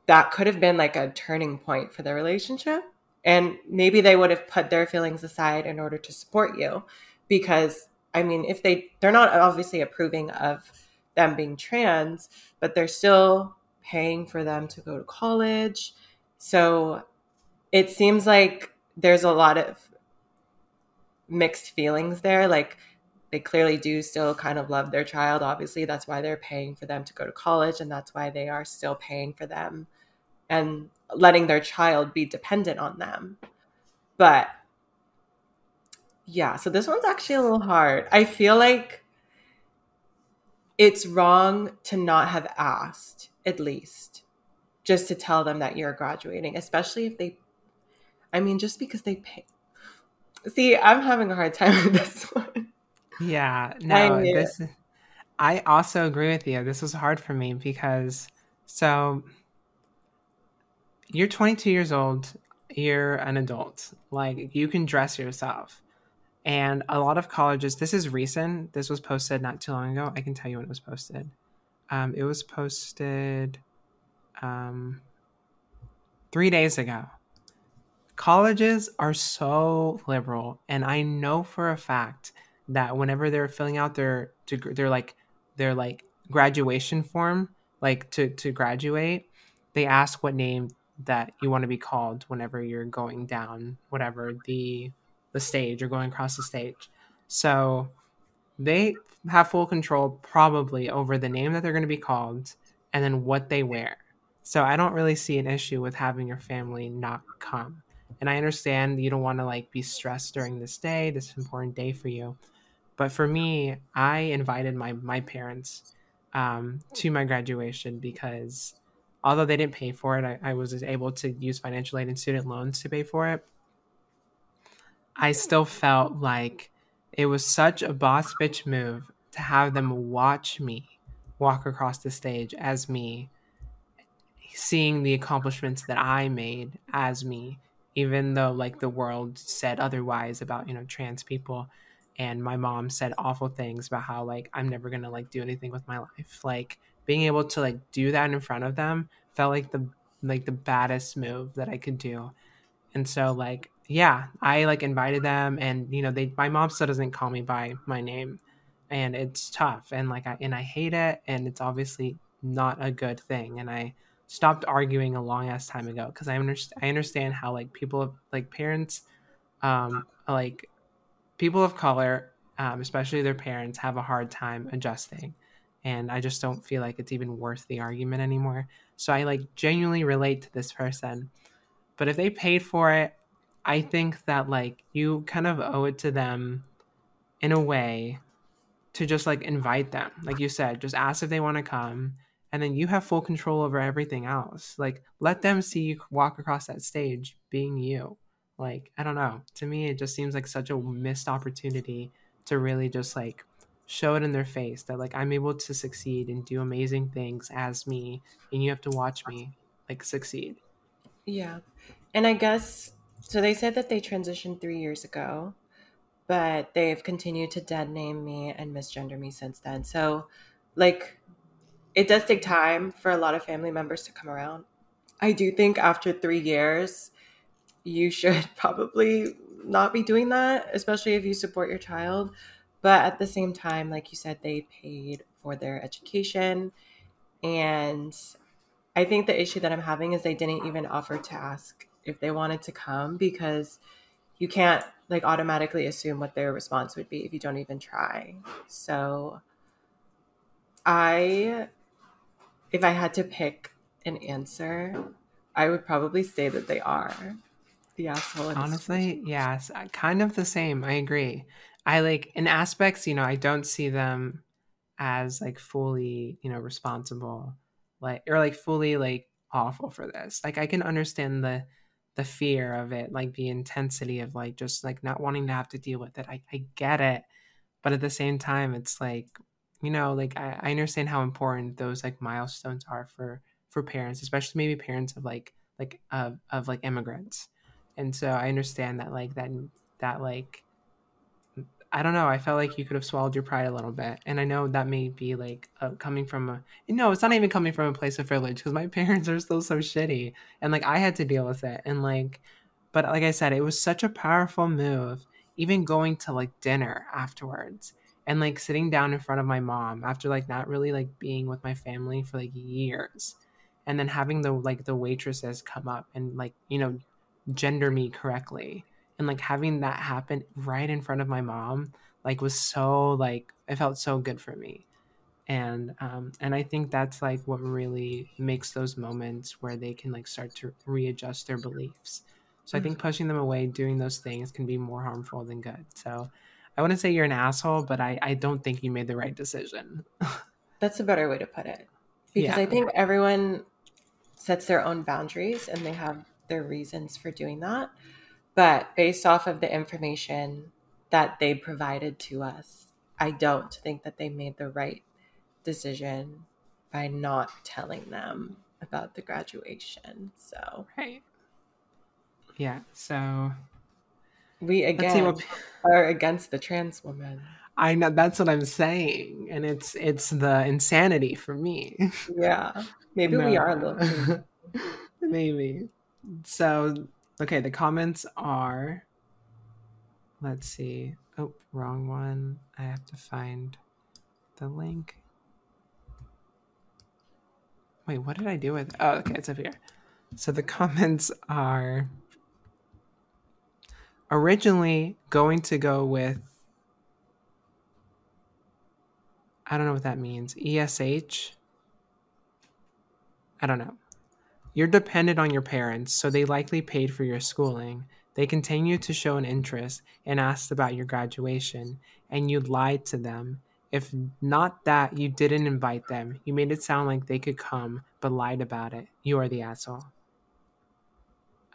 that could have been like a turning point for the relationship. And maybe they would have put their feelings aside in order to support you because I mean, if they they're not obviously approving of them being trans, but they're still paying for them to go to college. So it seems like there's a lot of mixed feelings there. Like they clearly do still kind of love their child. Obviously, that's why they're paying for them to go to college, and that's why they are still paying for them and letting their child be dependent on them. But yeah, so this one's actually a little hard. I feel like it's wrong to not have asked, at least. just to tell them that you're graduating, especially if they, I mean, just because they pay. See, I'm having a hard time with this one. Yeah, no, this. I also agree with you. This was hard for me because so you're 22 years old, you're an adult. Like you can dress yourself. And a lot of colleges, this is recent. This was posted not too long ago. I can tell you when it was posted. Um, it was posted um, three days ago. Colleges are so liberal, and I know for a fact that whenever they're filling out their their like their like graduation form, like to to graduate, they ask what name that you want to be called whenever you're going down whatever the the stage or going across the stage. So they have full control probably over the name that they're going to be called and then what they wear. So I don't really see an issue with having your family not come. And I understand you don't want to like be stressed during this day, this important day for you. But for me, I invited my my parents um, to my graduation because although they didn't pay for it, I, I was able to use financial aid and student loans to pay for it. I still felt like it was such a boss bitch move to have them watch me walk across the stage as me, seeing the accomplishments that I made as me, even though like the world said otherwise about, you know, trans people. And my mom said awful things about how like I'm never gonna like do anything with my life. Like being able to like do that in front of them felt like the like the baddest move that I could do. And so like yeah, I like invited them and you know they my mom still doesn't call me by my name and it's tough and like I and I hate it and it's obviously not a good thing and I stopped arguing a long ass time ago because I understand I understand how like people like parents um like people of color um, especially their parents have a hard time adjusting and I just don't feel like it's even worth the argument anymore. So I like genuinely relate to this person. But if they paid for it, I think that like you kind of owe it to them in a way to just like invite them. Like you said, just ask if they want to come and then you have full control over everything else. Like let them see you walk across that stage being you. Like I don't know. To me it just seems like such a missed opportunity to really just like show it in their face that like I'm able to succeed and do amazing things as me and you have to watch me like succeed. Yeah. And I guess so they said that they transitioned 3 years ago, but they've continued to dead name me and misgender me since then. So like it does take time for a lot of family members to come around. I do think after 3 years you should probably not be doing that, especially if you support your child. But at the same time, like you said, they paid for their education. And I think the issue that I'm having is they didn't even offer to ask if they wanted to come because you can't like automatically assume what their response would be if you don't even try. So I if I had to pick an answer, I would probably say that they are the asshole. Honestly, yes, kind of the same. I agree. I like in aspects, you know, I don't see them as like fully, you know, responsible, like or like fully like awful for this. Like I can understand the the fear of it, like the intensity of like just like not wanting to have to deal with it. I, I get it. But at the same time, it's like, you know, like I, I understand how important those like milestones are for for parents, especially maybe parents of like like of of like immigrants. And so I understand that like that that like I don't know. I felt like you could have swallowed your pride a little bit, and I know that may be like uh, coming from a no. It's not even coming from a place of privilege because my parents are still so shitty, and like I had to deal with it, and like, but like I said, it was such a powerful move. Even going to like dinner afterwards, and like sitting down in front of my mom after like not really like being with my family for like years, and then having the like the waitresses come up and like you know gender me correctly and like having that happen right in front of my mom like was so like it felt so good for me. And um and i think that's like what really makes those moments where they can like start to readjust their beliefs. So i think mm-hmm. pushing them away doing those things can be more harmful than good. So i wouldn't say you're an asshole but i i don't think you made the right decision that's a better way to put it because yeah. i think everyone sets their own boundaries and they have their reasons for doing that. But based off of the information that they provided to us, I don't think that they made the right decision by not telling them about the graduation. So, right. Yeah. So, we again what... are against the trans woman. I know that's what I'm saying, and it's it's the insanity for me. Yeah, maybe no. we are a little. maybe. So okay, the comments are. Let's see. Oh, wrong one. I have to find the link. Wait, what did I do with? Oh, okay, it's up here. So the comments are originally going to go with I don't know what that means. ESH. I don't know. You're dependent on your parents, so they likely paid for your schooling. They continue to show an interest and asked about your graduation, and you lied to them. If not that, you didn't invite them. You made it sound like they could come, but lied about it. You are the asshole.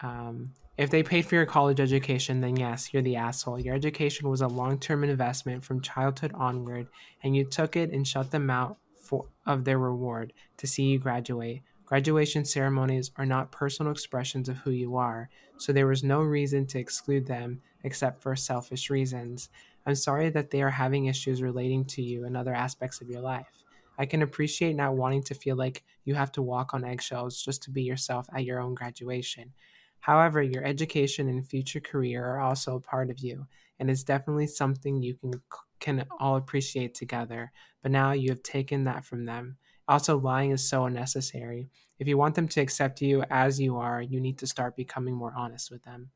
Um, if they paid for your college education, then yes, you're the asshole. Your education was a long term investment from childhood onward, and you took it and shut them out for, of their reward to see you graduate. Graduation ceremonies are not personal expressions of who you are, so there was no reason to exclude them except for selfish reasons. I'm sorry that they are having issues relating to you and other aspects of your life. I can appreciate not wanting to feel like you have to walk on eggshells just to be yourself at your own graduation. However, your education and future career are also a part of you, and it's definitely something you can can all appreciate together. But now you have taken that from them. Also, lying is so unnecessary. If you want them to accept you as you are, you need to start becoming more honest with them.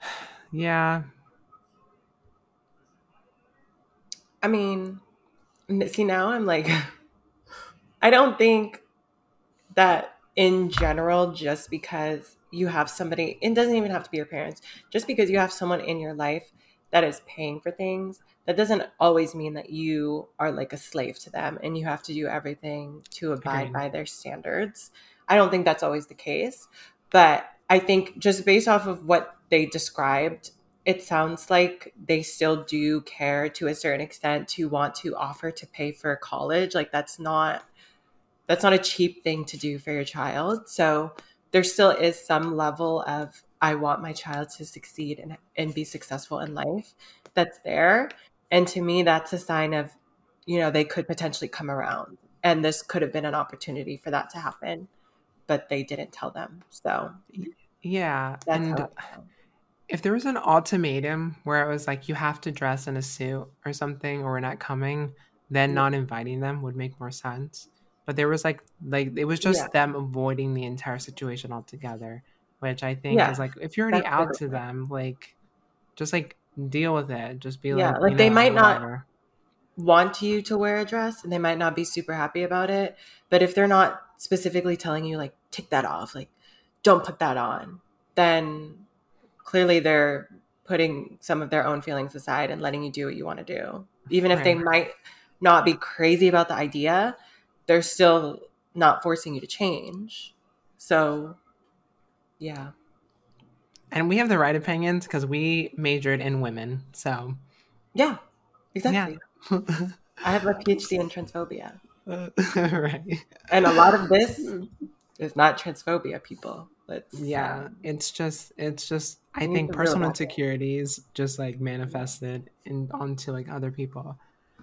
yeah. I mean, see, now I'm like, I don't think that in general just because you have somebody it doesn't even have to be your parents just because you have someone in your life that is paying for things that doesn't always mean that you are like a slave to them and you have to do everything to abide by their standards. I don't think that's always the case but i think just based off of what they described it sounds like they still do care to a certain extent to want to offer to pay for college. Like that's not that's not a cheap thing to do for your child. So there still is some level of I want my child to succeed and, and be successful in life that's there. And to me, that's a sign of, you know, they could potentially come around. And this could have been an opportunity for that to happen, but they didn't tell them. So, yeah. and if there was an ultimatum where it was like, you have to dress in a suit or something, or we're not coming, then mm-hmm. not inviting them would make more sense but there was like like it was just yeah. them avoiding the entire situation altogether which i think yeah. is like if you're already That's out to them like just like deal with it just be yeah, like like they know, might whatever. not want you to wear a dress and they might not be super happy about it but if they're not specifically telling you like take that off like don't put that on then clearly they're putting some of their own feelings aside and letting you do what you want to do even if right. they might not be crazy about the idea they're still not forcing you to change. So, yeah. And we have the right opinions because we majored in women. So, yeah, exactly. Yeah. I have a PhD in transphobia. Uh, right. And a lot of this is not transphobia, people. Let's, yeah, um, it's just, it's just, I think personal insecurities just like manifested in onto like other people.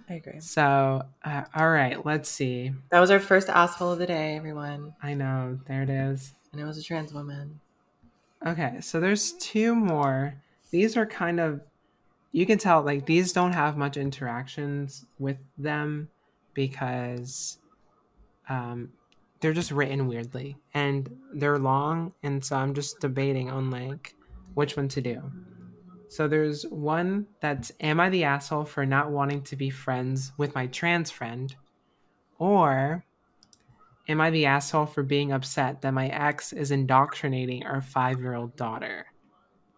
I agree. So, uh, all right, let's see. That was our first asshole of the day, everyone. I know. There it is. And it was a trans woman. Okay, so there's two more. These are kind of, you can tell, like, these don't have much interactions with them because um, they're just written weirdly and they're long. And so I'm just debating on, like, which one to do. So there's one that's Am I the asshole for not wanting to be friends with my trans friend? Or Am I the asshole for being upset that my ex is indoctrinating our five year old daughter?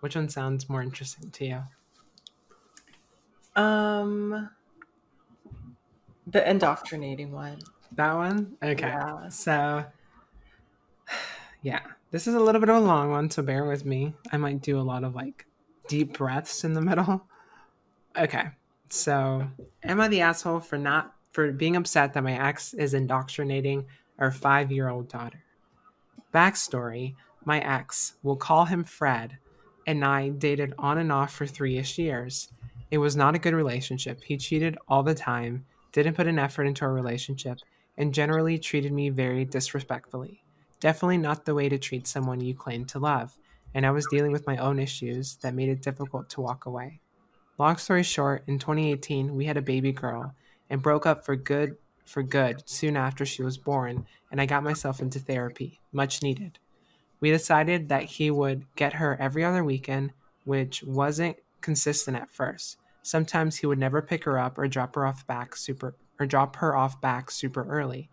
Which one sounds more interesting to you? Um, the indoctrinating one. That one? Okay. Yeah. So yeah, this is a little bit of a long one, so bear with me. I might do a lot of like deep breaths in the middle. Okay, so am I the asshole for not for being upset that my ex is indoctrinating our five year old daughter? Backstory: My ex, we'll call him Fred, and I dated on and off for three ish years. It was not a good relationship. He cheated all the time, didn't put an effort into our relationship, and generally treated me very disrespectfully. Definitely not the way to treat someone you claim to love, and I was dealing with my own issues that made it difficult to walk away. Long story short, in 2018, we had a baby girl and broke up for good for good soon after she was born, and I got myself into therapy, much needed. We decided that he would get her every other weekend, which wasn't consistent at first. Sometimes he would never pick her up or drop her off back super or drop her off back super early.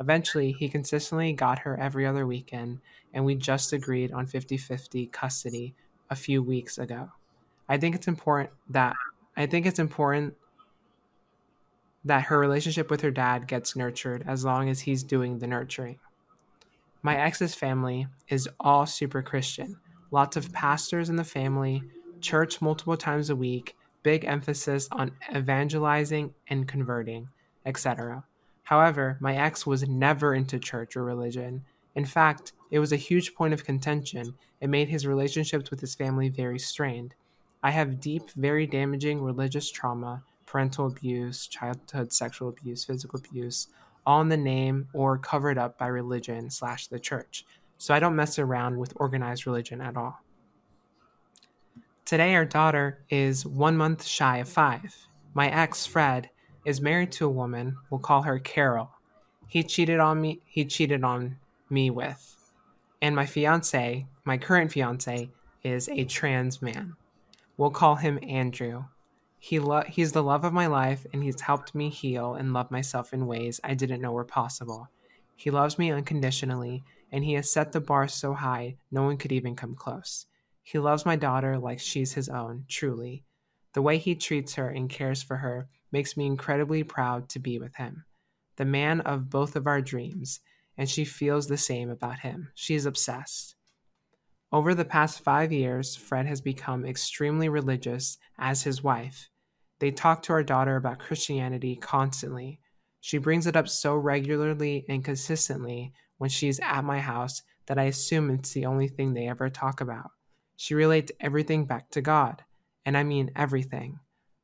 Eventually, he consistently got her every other weekend, and we just agreed on 50 50 custody a few weeks ago. I think it's important that I think it's important that her relationship with her dad gets nurtured as long as he's doing the nurturing. My ex's family is all super Christian. Lots of pastors in the family, church multiple times a week, big emphasis on evangelizing and converting, etc. However, my ex was never into church or religion. In fact, it was a huge point of contention. It made his relationships with his family very strained. I have deep, very damaging religious trauma, parental abuse, childhood sexual abuse, physical abuse, all in the name or covered up by religion slash the church. So I don't mess around with organized religion at all. Today, our daughter is one month shy of five. My ex, Fred, is married to a woman. We'll call her Carol. He cheated on me. He cheated on me with, and my fiance, my current fiance, is a trans man. We'll call him Andrew. He lo- he's the love of my life, and he's helped me heal and love myself in ways I didn't know were possible. He loves me unconditionally, and he has set the bar so high no one could even come close. He loves my daughter like she's his own, truly. The way he treats her and cares for her makes me incredibly proud to be with him. The man of both of our dreams, and she feels the same about him. She is obsessed. Over the past five years, Fred has become extremely religious as his wife. They talk to our daughter about Christianity constantly. She brings it up so regularly and consistently when she's at my house that I assume it's the only thing they ever talk about. She relates everything back to God, and I mean everything.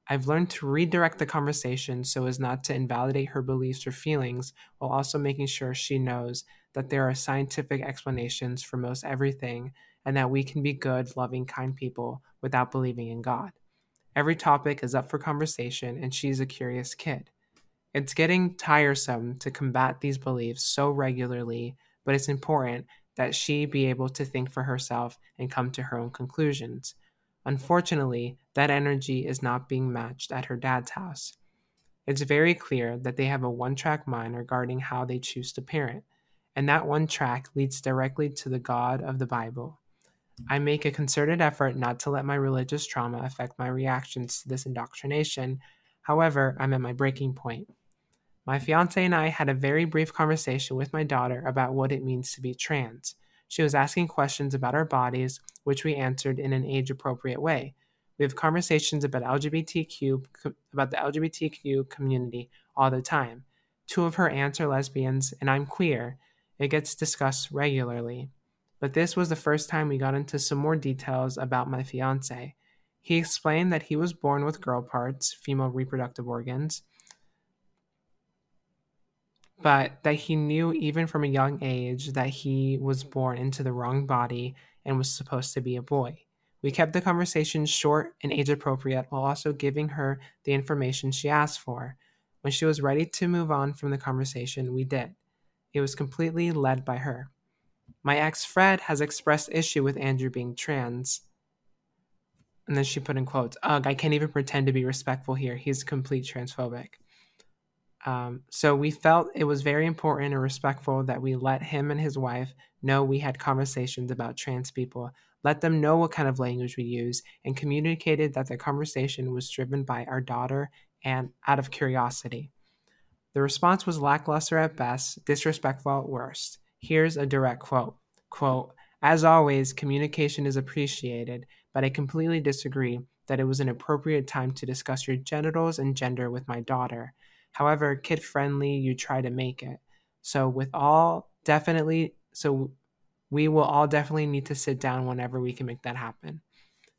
I've learned to redirect the conversation so as not to invalidate her beliefs or feelings while also making sure she knows that there are scientific explanations for most everything and that we can be good, loving, kind people without believing in God. Every topic is up for conversation, and she's a curious kid. It's getting tiresome to combat these beliefs so regularly, but it's important that she be able to think for herself and come to her own conclusions. Unfortunately, that energy is not being matched at her dad's house. It's very clear that they have a one track mind regarding how they choose to parent, and that one track leads directly to the God of the Bible. I make a concerted effort not to let my religious trauma affect my reactions to this indoctrination. However, I'm at my breaking point. My fiance and I had a very brief conversation with my daughter about what it means to be trans. She was asking questions about our bodies, which we answered in an age appropriate way. We have conversations about LGBTQ about the LGBTQ community all the time. Two of her aunts are lesbians and I'm queer. It gets discussed regularly but this was the first time we got into some more details about my fiance. He explained that he was born with girl parts, female reproductive organs, but that he knew even from a young age that he was born into the wrong body and was supposed to be a boy. We kept the conversation short and age appropriate while also giving her the information she asked for. When she was ready to move on from the conversation, we did. It was completely led by her. My ex Fred has expressed issue with Andrew being trans. And then she put in quotes, Ugh, I can't even pretend to be respectful here. He's complete transphobic. Um, so we felt it was very important and respectful that we let him and his wife know we had conversations about trans people, let them know what kind of language we use, and communicated that the conversation was driven by our daughter and out of curiosity. The response was lackluster at best, disrespectful at worst. Here's a direct quote. Quote, as always, communication is appreciated, but I completely disagree that it was an appropriate time to discuss your genitals and gender with my daughter. However, kid friendly, you try to make it. So, with all definitely, so we will all definitely need to sit down whenever we can make that happen.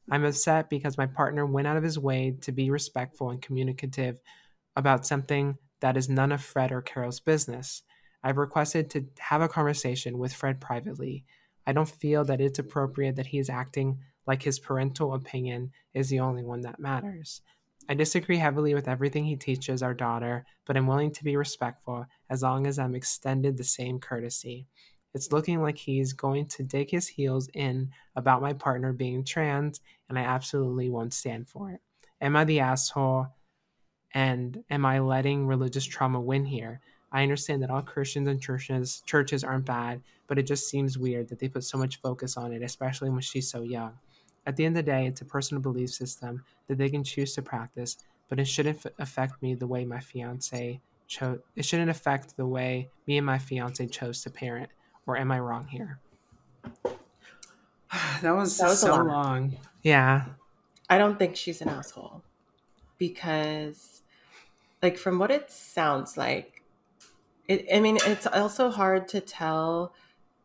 I'm upset because my partner went out of his way to be respectful and communicative about something that is none of Fred or Carol's business. I've requested to have a conversation with Fred privately. I don't feel that it's appropriate that he is acting like his parental opinion is the only one that matters. I disagree heavily with everything he teaches our daughter, but I'm willing to be respectful as long as I'm extended the same courtesy. It's looking like he's going to dig his heels in about my partner being trans, and I absolutely won't stand for it. Am I the asshole? And am I letting religious trauma win here? I understand that all Christians and churches churches aren't bad, but it just seems weird that they put so much focus on it, especially when she's so young. At the end of the day, it's a personal belief system that they can choose to practice, but it shouldn't affect me the way my fiance chose. It shouldn't affect the way me and my fiance chose to parent. Or am I wrong here? that was, that was so long. Yeah. I don't think she's an asshole because, like, from what it sounds like, it, I mean, it's also hard to tell,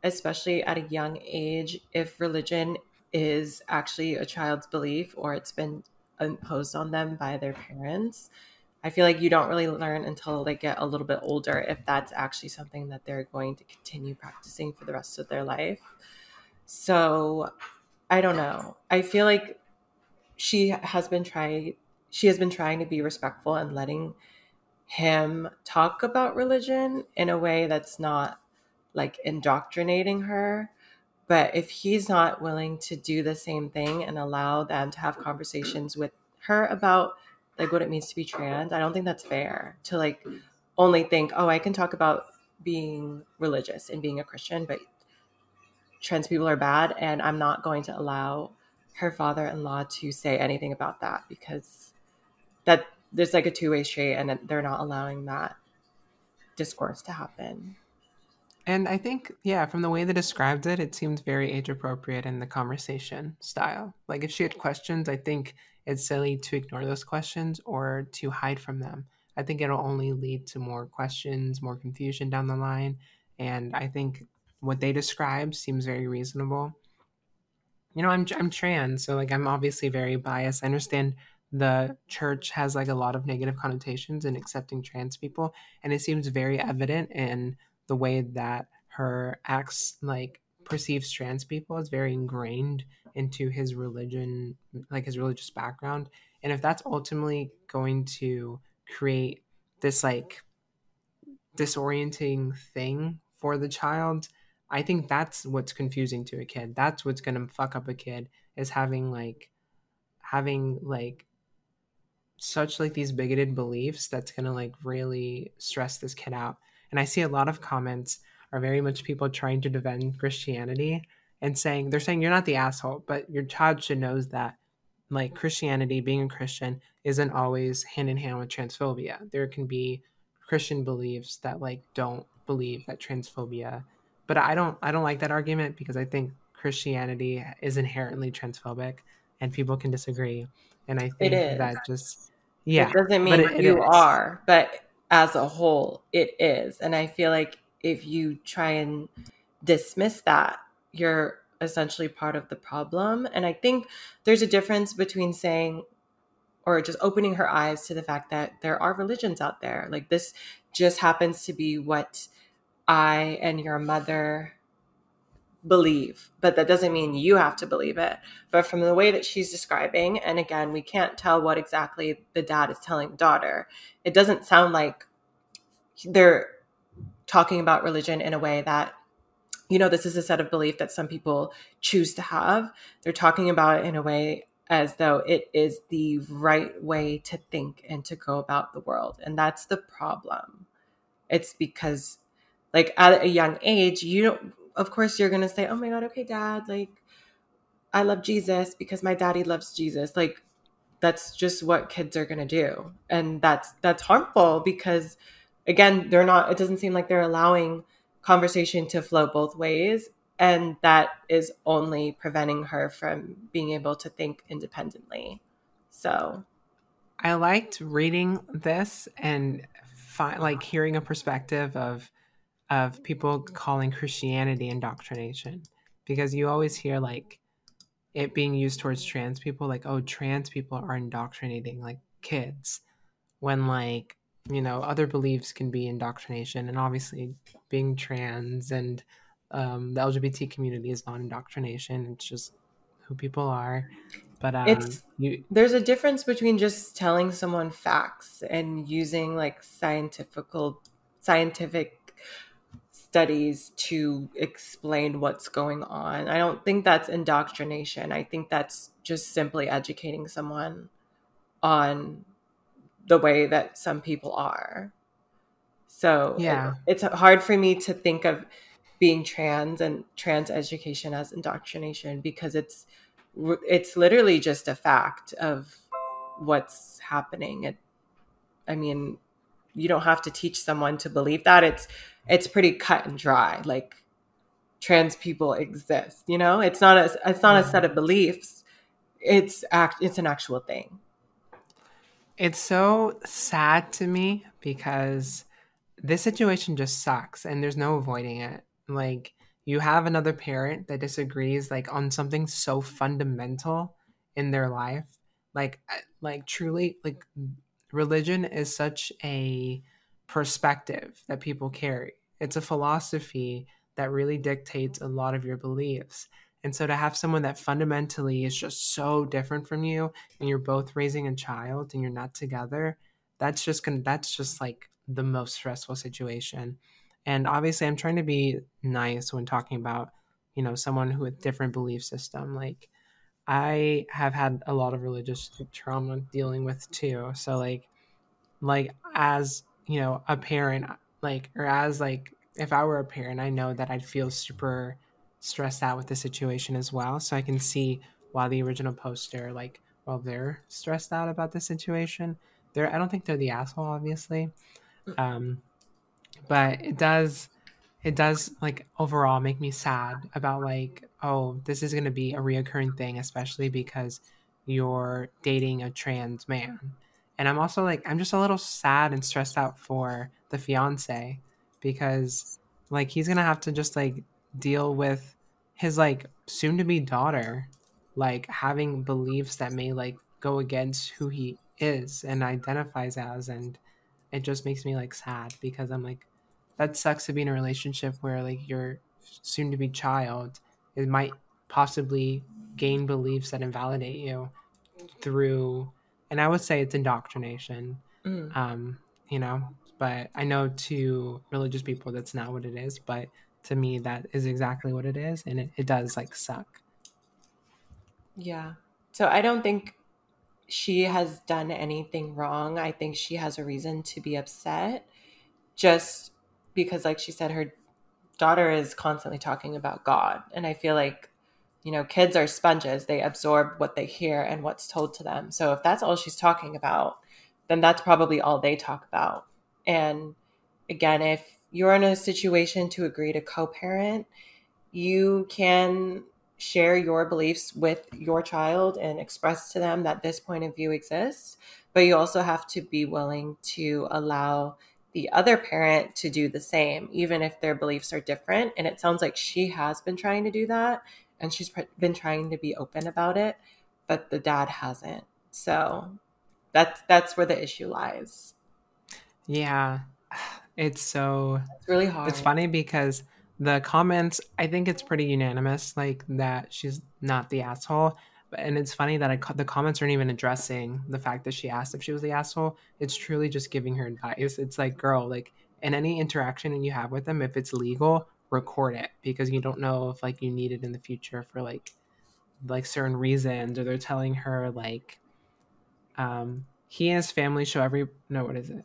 especially at a young age, if religion is actually a child's belief or it's been imposed on them by their parents. I feel like you don't really learn until they get a little bit older if that's actually something that they're going to continue practicing for the rest of their life. So I don't know. I feel like she has been trying she has been trying to be respectful and letting him talk about religion in a way that's not like indoctrinating her but if he's not willing to do the same thing and allow them to have conversations with her about like what it means to be trans, I don't think that's fair to like only think, oh, I can talk about being religious and being a Christian, but trans people are bad and I'm not going to allow her father-in-law to say anything about that because that there's like a two-way street and they're not allowing that discourse to happen. And I think, yeah, from the way they described it, it seemed very age appropriate in the conversation style. Like if she had questions, I think it's silly to ignore those questions or to hide from them. I think it'll only lead to more questions, more confusion down the line. And I think what they described seems very reasonable. You know, I'm I'm trans, so like I'm obviously very biased. I understand the church has like a lot of negative connotations in accepting trans people, and it seems very evident in the way that her acts like perceives trans people is very ingrained into his religion like his religious background. And if that's ultimately going to create this like disorienting thing for the child i think that's what's confusing to a kid. That's what's going to fuck up a kid is having like having like such like these bigoted beliefs that's going to like really stress this kid out and I see a lot of comments are very much people trying to defend Christianity and saying they're saying you're not the asshole, but your child should knows that like Christianity, being a Christian, isn't always hand in hand with transphobia. There can be Christian beliefs that like don't believe that transphobia. But I don't I don't like that argument because I think Christianity is inherently transphobic and people can disagree. And I think that just yeah. It doesn't mean it, you it are, but as a whole it is. And i feel like if you try and dismiss that you're essentially part of the problem. And i think there's a difference between saying or just opening her eyes to the fact that there are religions out there. Like this just happens to be what i and your mother believe, but that doesn't mean you have to believe it. But from the way that she's describing, and again, we can't tell what exactly the dad is telling the daughter, it doesn't sound like they're talking about religion in a way that you know this is a set of belief that some people choose to have. They're talking about it in a way as though it is the right way to think and to go about the world. And that's the problem. It's because like at a young age you don't of course you're going to say, "Oh my god, okay, dad, like I love Jesus because my daddy loves Jesus." Like that's just what kids are going to do. And that's that's harmful because again, they're not it doesn't seem like they're allowing conversation to flow both ways and that is only preventing her from being able to think independently so i liked reading this and fi- like hearing a perspective of of people calling christianity indoctrination because you always hear like it being used towards trans people like oh trans people are indoctrinating like kids when like you know other beliefs can be indoctrination and obviously being trans and um, the lgbt community is not indoctrination. It's just who people are. But um, it's you, there's a difference between just telling someone facts and using like scientific scientific studies to explain what's going on. I don't think that's indoctrination. I think that's just simply educating someone on the way that some people are. So yeah, it, it's hard for me to think of being trans and trans education as indoctrination because it's it's literally just a fact of what's happening. It, I mean, you don't have to teach someone to believe that. It's it's pretty cut and dry. Like trans people exist, you know? It's not a it's not a mm-hmm. set of beliefs. It's act it's an actual thing. It's so sad to me because this situation just sucks and there's no avoiding it. Like you have another parent that disagrees like on something so fundamental in their life. Like like truly like religion is such a perspective that people carry. It's a philosophy that really dictates a lot of your beliefs. And so to have someone that fundamentally is just so different from you and you're both raising a child and you're not together, that's just going to that's just like the most stressful situation. And obviously I'm trying to be nice when talking about, you know, someone who with different belief system. Like I have had a lot of religious trauma dealing with too. So like like as, you know, a parent like or as like if I were a parent, I know that I'd feel super stressed out with the situation as well. So I can see why the original poster like while they're stressed out about the situation. They're I don't think they're the asshole, obviously. Um but it does it does like overall make me sad about like oh this is going to be a reoccurring thing especially because you're dating a trans man and i'm also like i'm just a little sad and stressed out for the fiance because like he's to have to just like deal with his like soon to be daughter like having beliefs that may like go against who he is and identifies as. And it just makes me like sad because i'm like that sucks to be in a relationship where like your soon to be child it might possibly gain beliefs that invalidate you through and i would say it's indoctrination mm. um you know but i know to religious people that's not what it is but to me that is exactly what it is and it, it does like suck. Yeah. So i don't think she has done anything wrong. I think she has a reason to be upset just because like she said her daughter is constantly talking about god and i feel like you know kids are sponges. They absorb what they hear and what's told to them. So if that's all she's talking about then that's probably all they talk about. And again if you're in a situation to agree to co-parent you can share your beliefs with your child and express to them that this point of view exists but you also have to be willing to allow the other parent to do the same, even if their beliefs are different. And it sounds like she has been trying to do that and she's been trying to be open about it, but the dad hasn't. So that's that's where the issue lies. Yeah. It's so it's really hard. It's funny because the comments, I think it's pretty unanimous like that she's not the asshole and it's funny that I, the comments aren't even addressing the fact that she asked if she was the asshole. It's truly just giving her advice. It's like, girl, like in any interaction you have with them, if it's legal, record it because you don't know if like you need it in the future for like like certain reasons, or they're telling her like, um, he and his family show every no, what is it?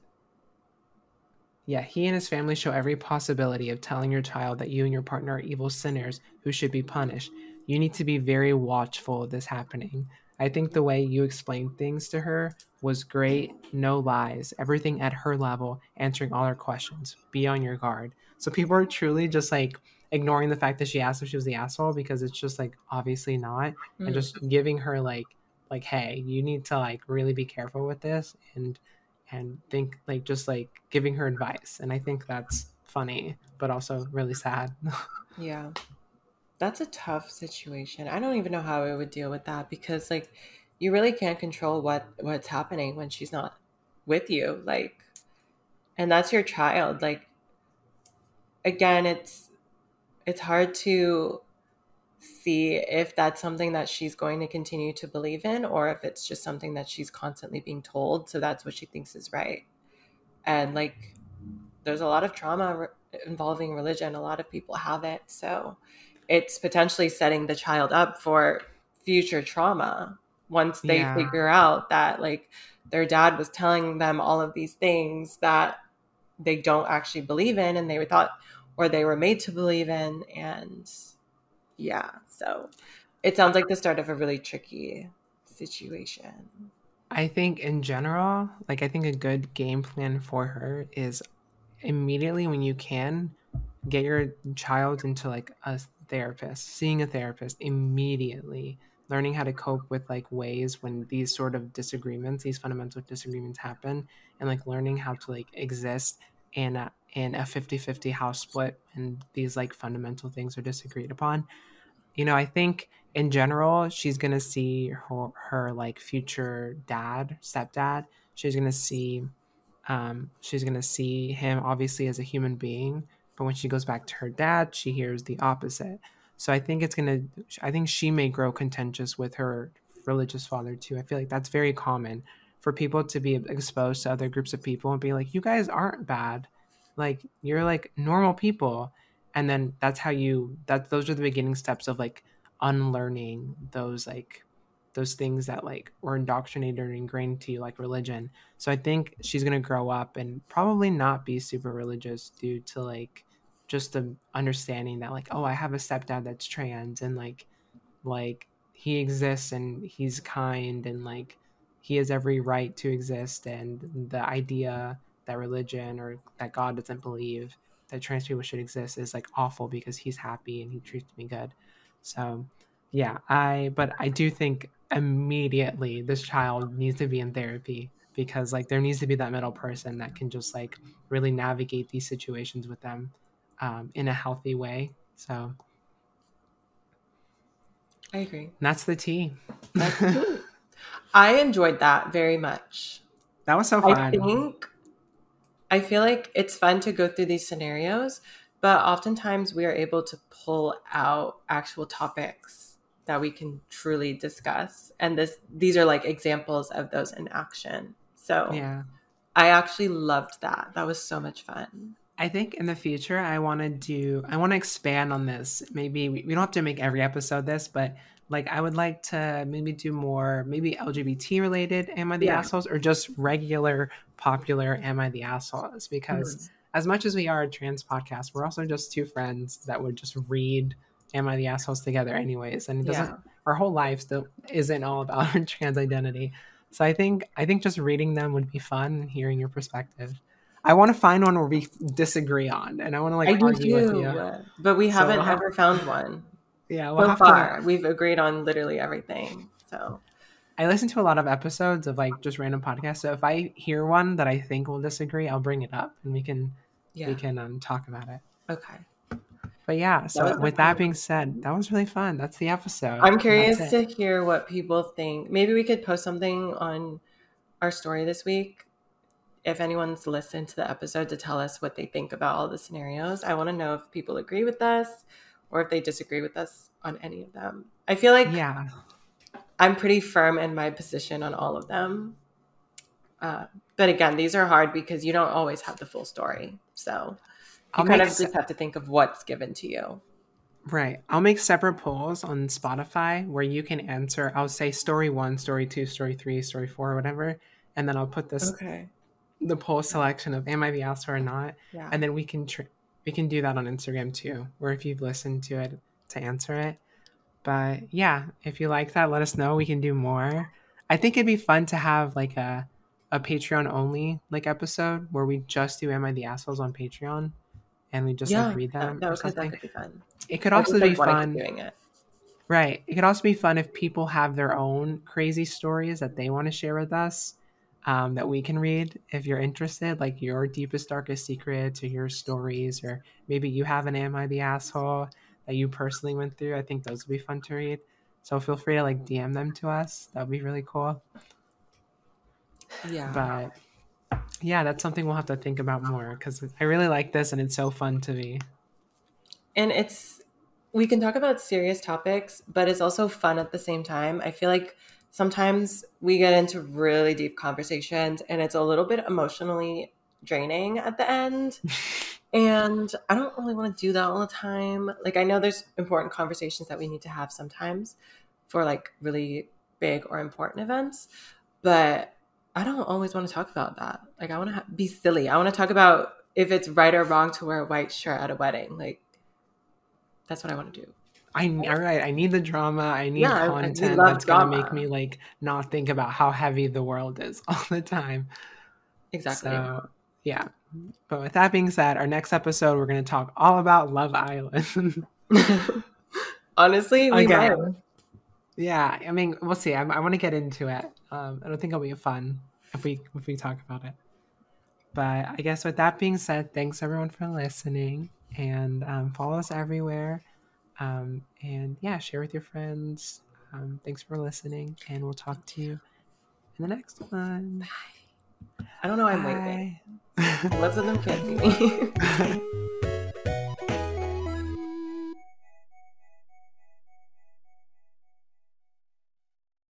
Yeah, he and his family show every possibility of telling your child that you and your partner are evil sinners who should be punished you need to be very watchful of this happening. I think the way you explained things to her was great. No lies, everything at her level, answering all her questions. Be on your guard. So people are truly just like ignoring the fact that she asked if she was the asshole because it's just like obviously not, mm. and just giving her like like hey, you need to like really be careful with this and and think like just like giving her advice. And I think that's funny, but also really sad. yeah. That's a tough situation. I don't even know how I would deal with that because like you really can't control what what's happening when she's not with you like and that's your child like again it's it's hard to see if that's something that she's going to continue to believe in or if it's just something that she's constantly being told. So that's what she thinks is right. And like there's a lot of trauma re- involving religion. A lot of people have it. So it's potentially setting the child up for future trauma once they yeah. figure out that like their dad was telling them all of these things that they don't actually believe in and they were thought or they were made to believe in and yeah so it sounds like the start of a really tricky situation. I think in general like i think a good game plan for her is immediately when you can get your child into like a therapist seeing a therapist immediately learning how to cope with like ways when these sort of disagreements these fundamental disagreements happen and like learning how to like exist in a uh, in a 50-50 house split and these like fundamental things are disagreed upon you know i think in general she's gonna see her, her like future dad stepdad she's gonna see um, she's gonna see him obviously as a human being but when she goes back to her dad she hears the opposite so I think it's gonna. I think she may grow contentious with her religious father too. I feel like that's very common for people to be exposed to other groups of people and be like, "You guys aren't bad. Like you're like normal people." And then that's how you. That those are the beginning steps of like unlearning those like those things that like were indoctrinated or ingrained to you like religion so i think she's going to grow up and probably not be super religious due to like just the understanding that like oh i have a stepdad that's trans and like like he exists and he's kind and like he has every right to exist and the idea that religion or that god doesn't believe that trans people should exist is like awful because he's happy and he treats me good so yeah i but i do think immediately this child needs to be in therapy because like there needs to be that middle person that can just like really navigate these situations with them um, in a healthy way. So I agree. That's the tea. I enjoyed that very much. That was so fun. I think I feel like it's fun to go through these scenarios, but oftentimes we are able to pull out actual topics that we can truly discuss. And this these are like examples of those in action. So yeah. I actually loved that. That was so much fun. I think in the future, I want to do, I want to expand on this. Maybe we, we don't have to make every episode this, but like I would like to maybe do more, maybe LGBT related Am I the yeah. Assholes or just regular popular Am I the Assholes? Because mm-hmm. as much as we are a trans podcast, we're also just two friends that would just read Am I the Assholes together, anyways. And it doesn't, yeah. our whole life still isn't all about our trans identity. So I think, I think just reading them would be fun, hearing your perspective. I want to find one where we disagree on, and I want to like I argue with you. But we haven't so ever found one. Yeah, we'll so far to... we've agreed on literally everything. So I listen to a lot of episodes of like just random podcasts. So if I hear one that I think will disagree, I'll bring it up and we can yeah. we can um, talk about it. Okay. But yeah, so that with that being said, that was really fun. That's the episode. I'm curious to hear what people think. Maybe we could post something on our story this week if anyone's listened to the episode to tell us what they think about all the scenarios. I want to know if people agree with us or if they disagree with us on any of them. I feel like yeah, I'm pretty firm in my position on all of them. Uh, but again, these are hard because you don't always have the full story. So you I'll kind of just have to think of what's given to you. Right. I'll make separate polls on Spotify where you can answer. I'll say story one, story two, story three, story four, whatever. And then I'll put this okay the poll selection of am I the asshole or not, yeah. and then we can tr- we can do that on Instagram too, or if you've listened to it to answer it. but yeah, if you like that, let us know. We can do more. I think it'd be fun to have like a a Patreon only like episode where we just do Am I the Assholes on Patreon and we just yeah, like read them that, or could, that something. could be fun. It could also be fun. doing it. Right. It could also be fun if people have their own crazy stories that they want to share with us um, that we can read if you're interested, like your deepest, darkest secrets or your stories, or maybe you have an Am I the Asshole that you personally went through. I think those would be fun to read. So feel free to like DM them to us. That would be really cool. Yeah. But yeah, that's something we'll have to think about more because I really like this and it's so fun to me. and it's we can talk about serious topics but it's also fun at the same time i feel like sometimes we get into really deep conversations and it's a little bit emotionally draining at the end. And i don't really want to do that all the time. Like i know there's important conversations that we need to have sometimes for like really big or important events but i don't always want to talk about that. Like i want to ha- be silly. I want to talk about if it's right or wrong to wear a white shirt at a wedding. Like that's what i want to do I all right. I need the drama. I need Yeah, I- I- we content that's gonna make me like not think about how heavy the world is all the time. exactly So yeah. But with that being said, our next episode we're gonna talk all about Love Island. honestly we Again. might. yeah, I mean we'll see. I, I want to get into it. Um, I don't think it'll be fun if we if we talk about it. But I guess with that being said, thanks everyone for listening and um, follow us everywhere. Um, and yeah, share with your friends. Um, thanks for listening, and we'll talk to you in the next one. Bye. I don't know i'm Bye. lots of them can't see me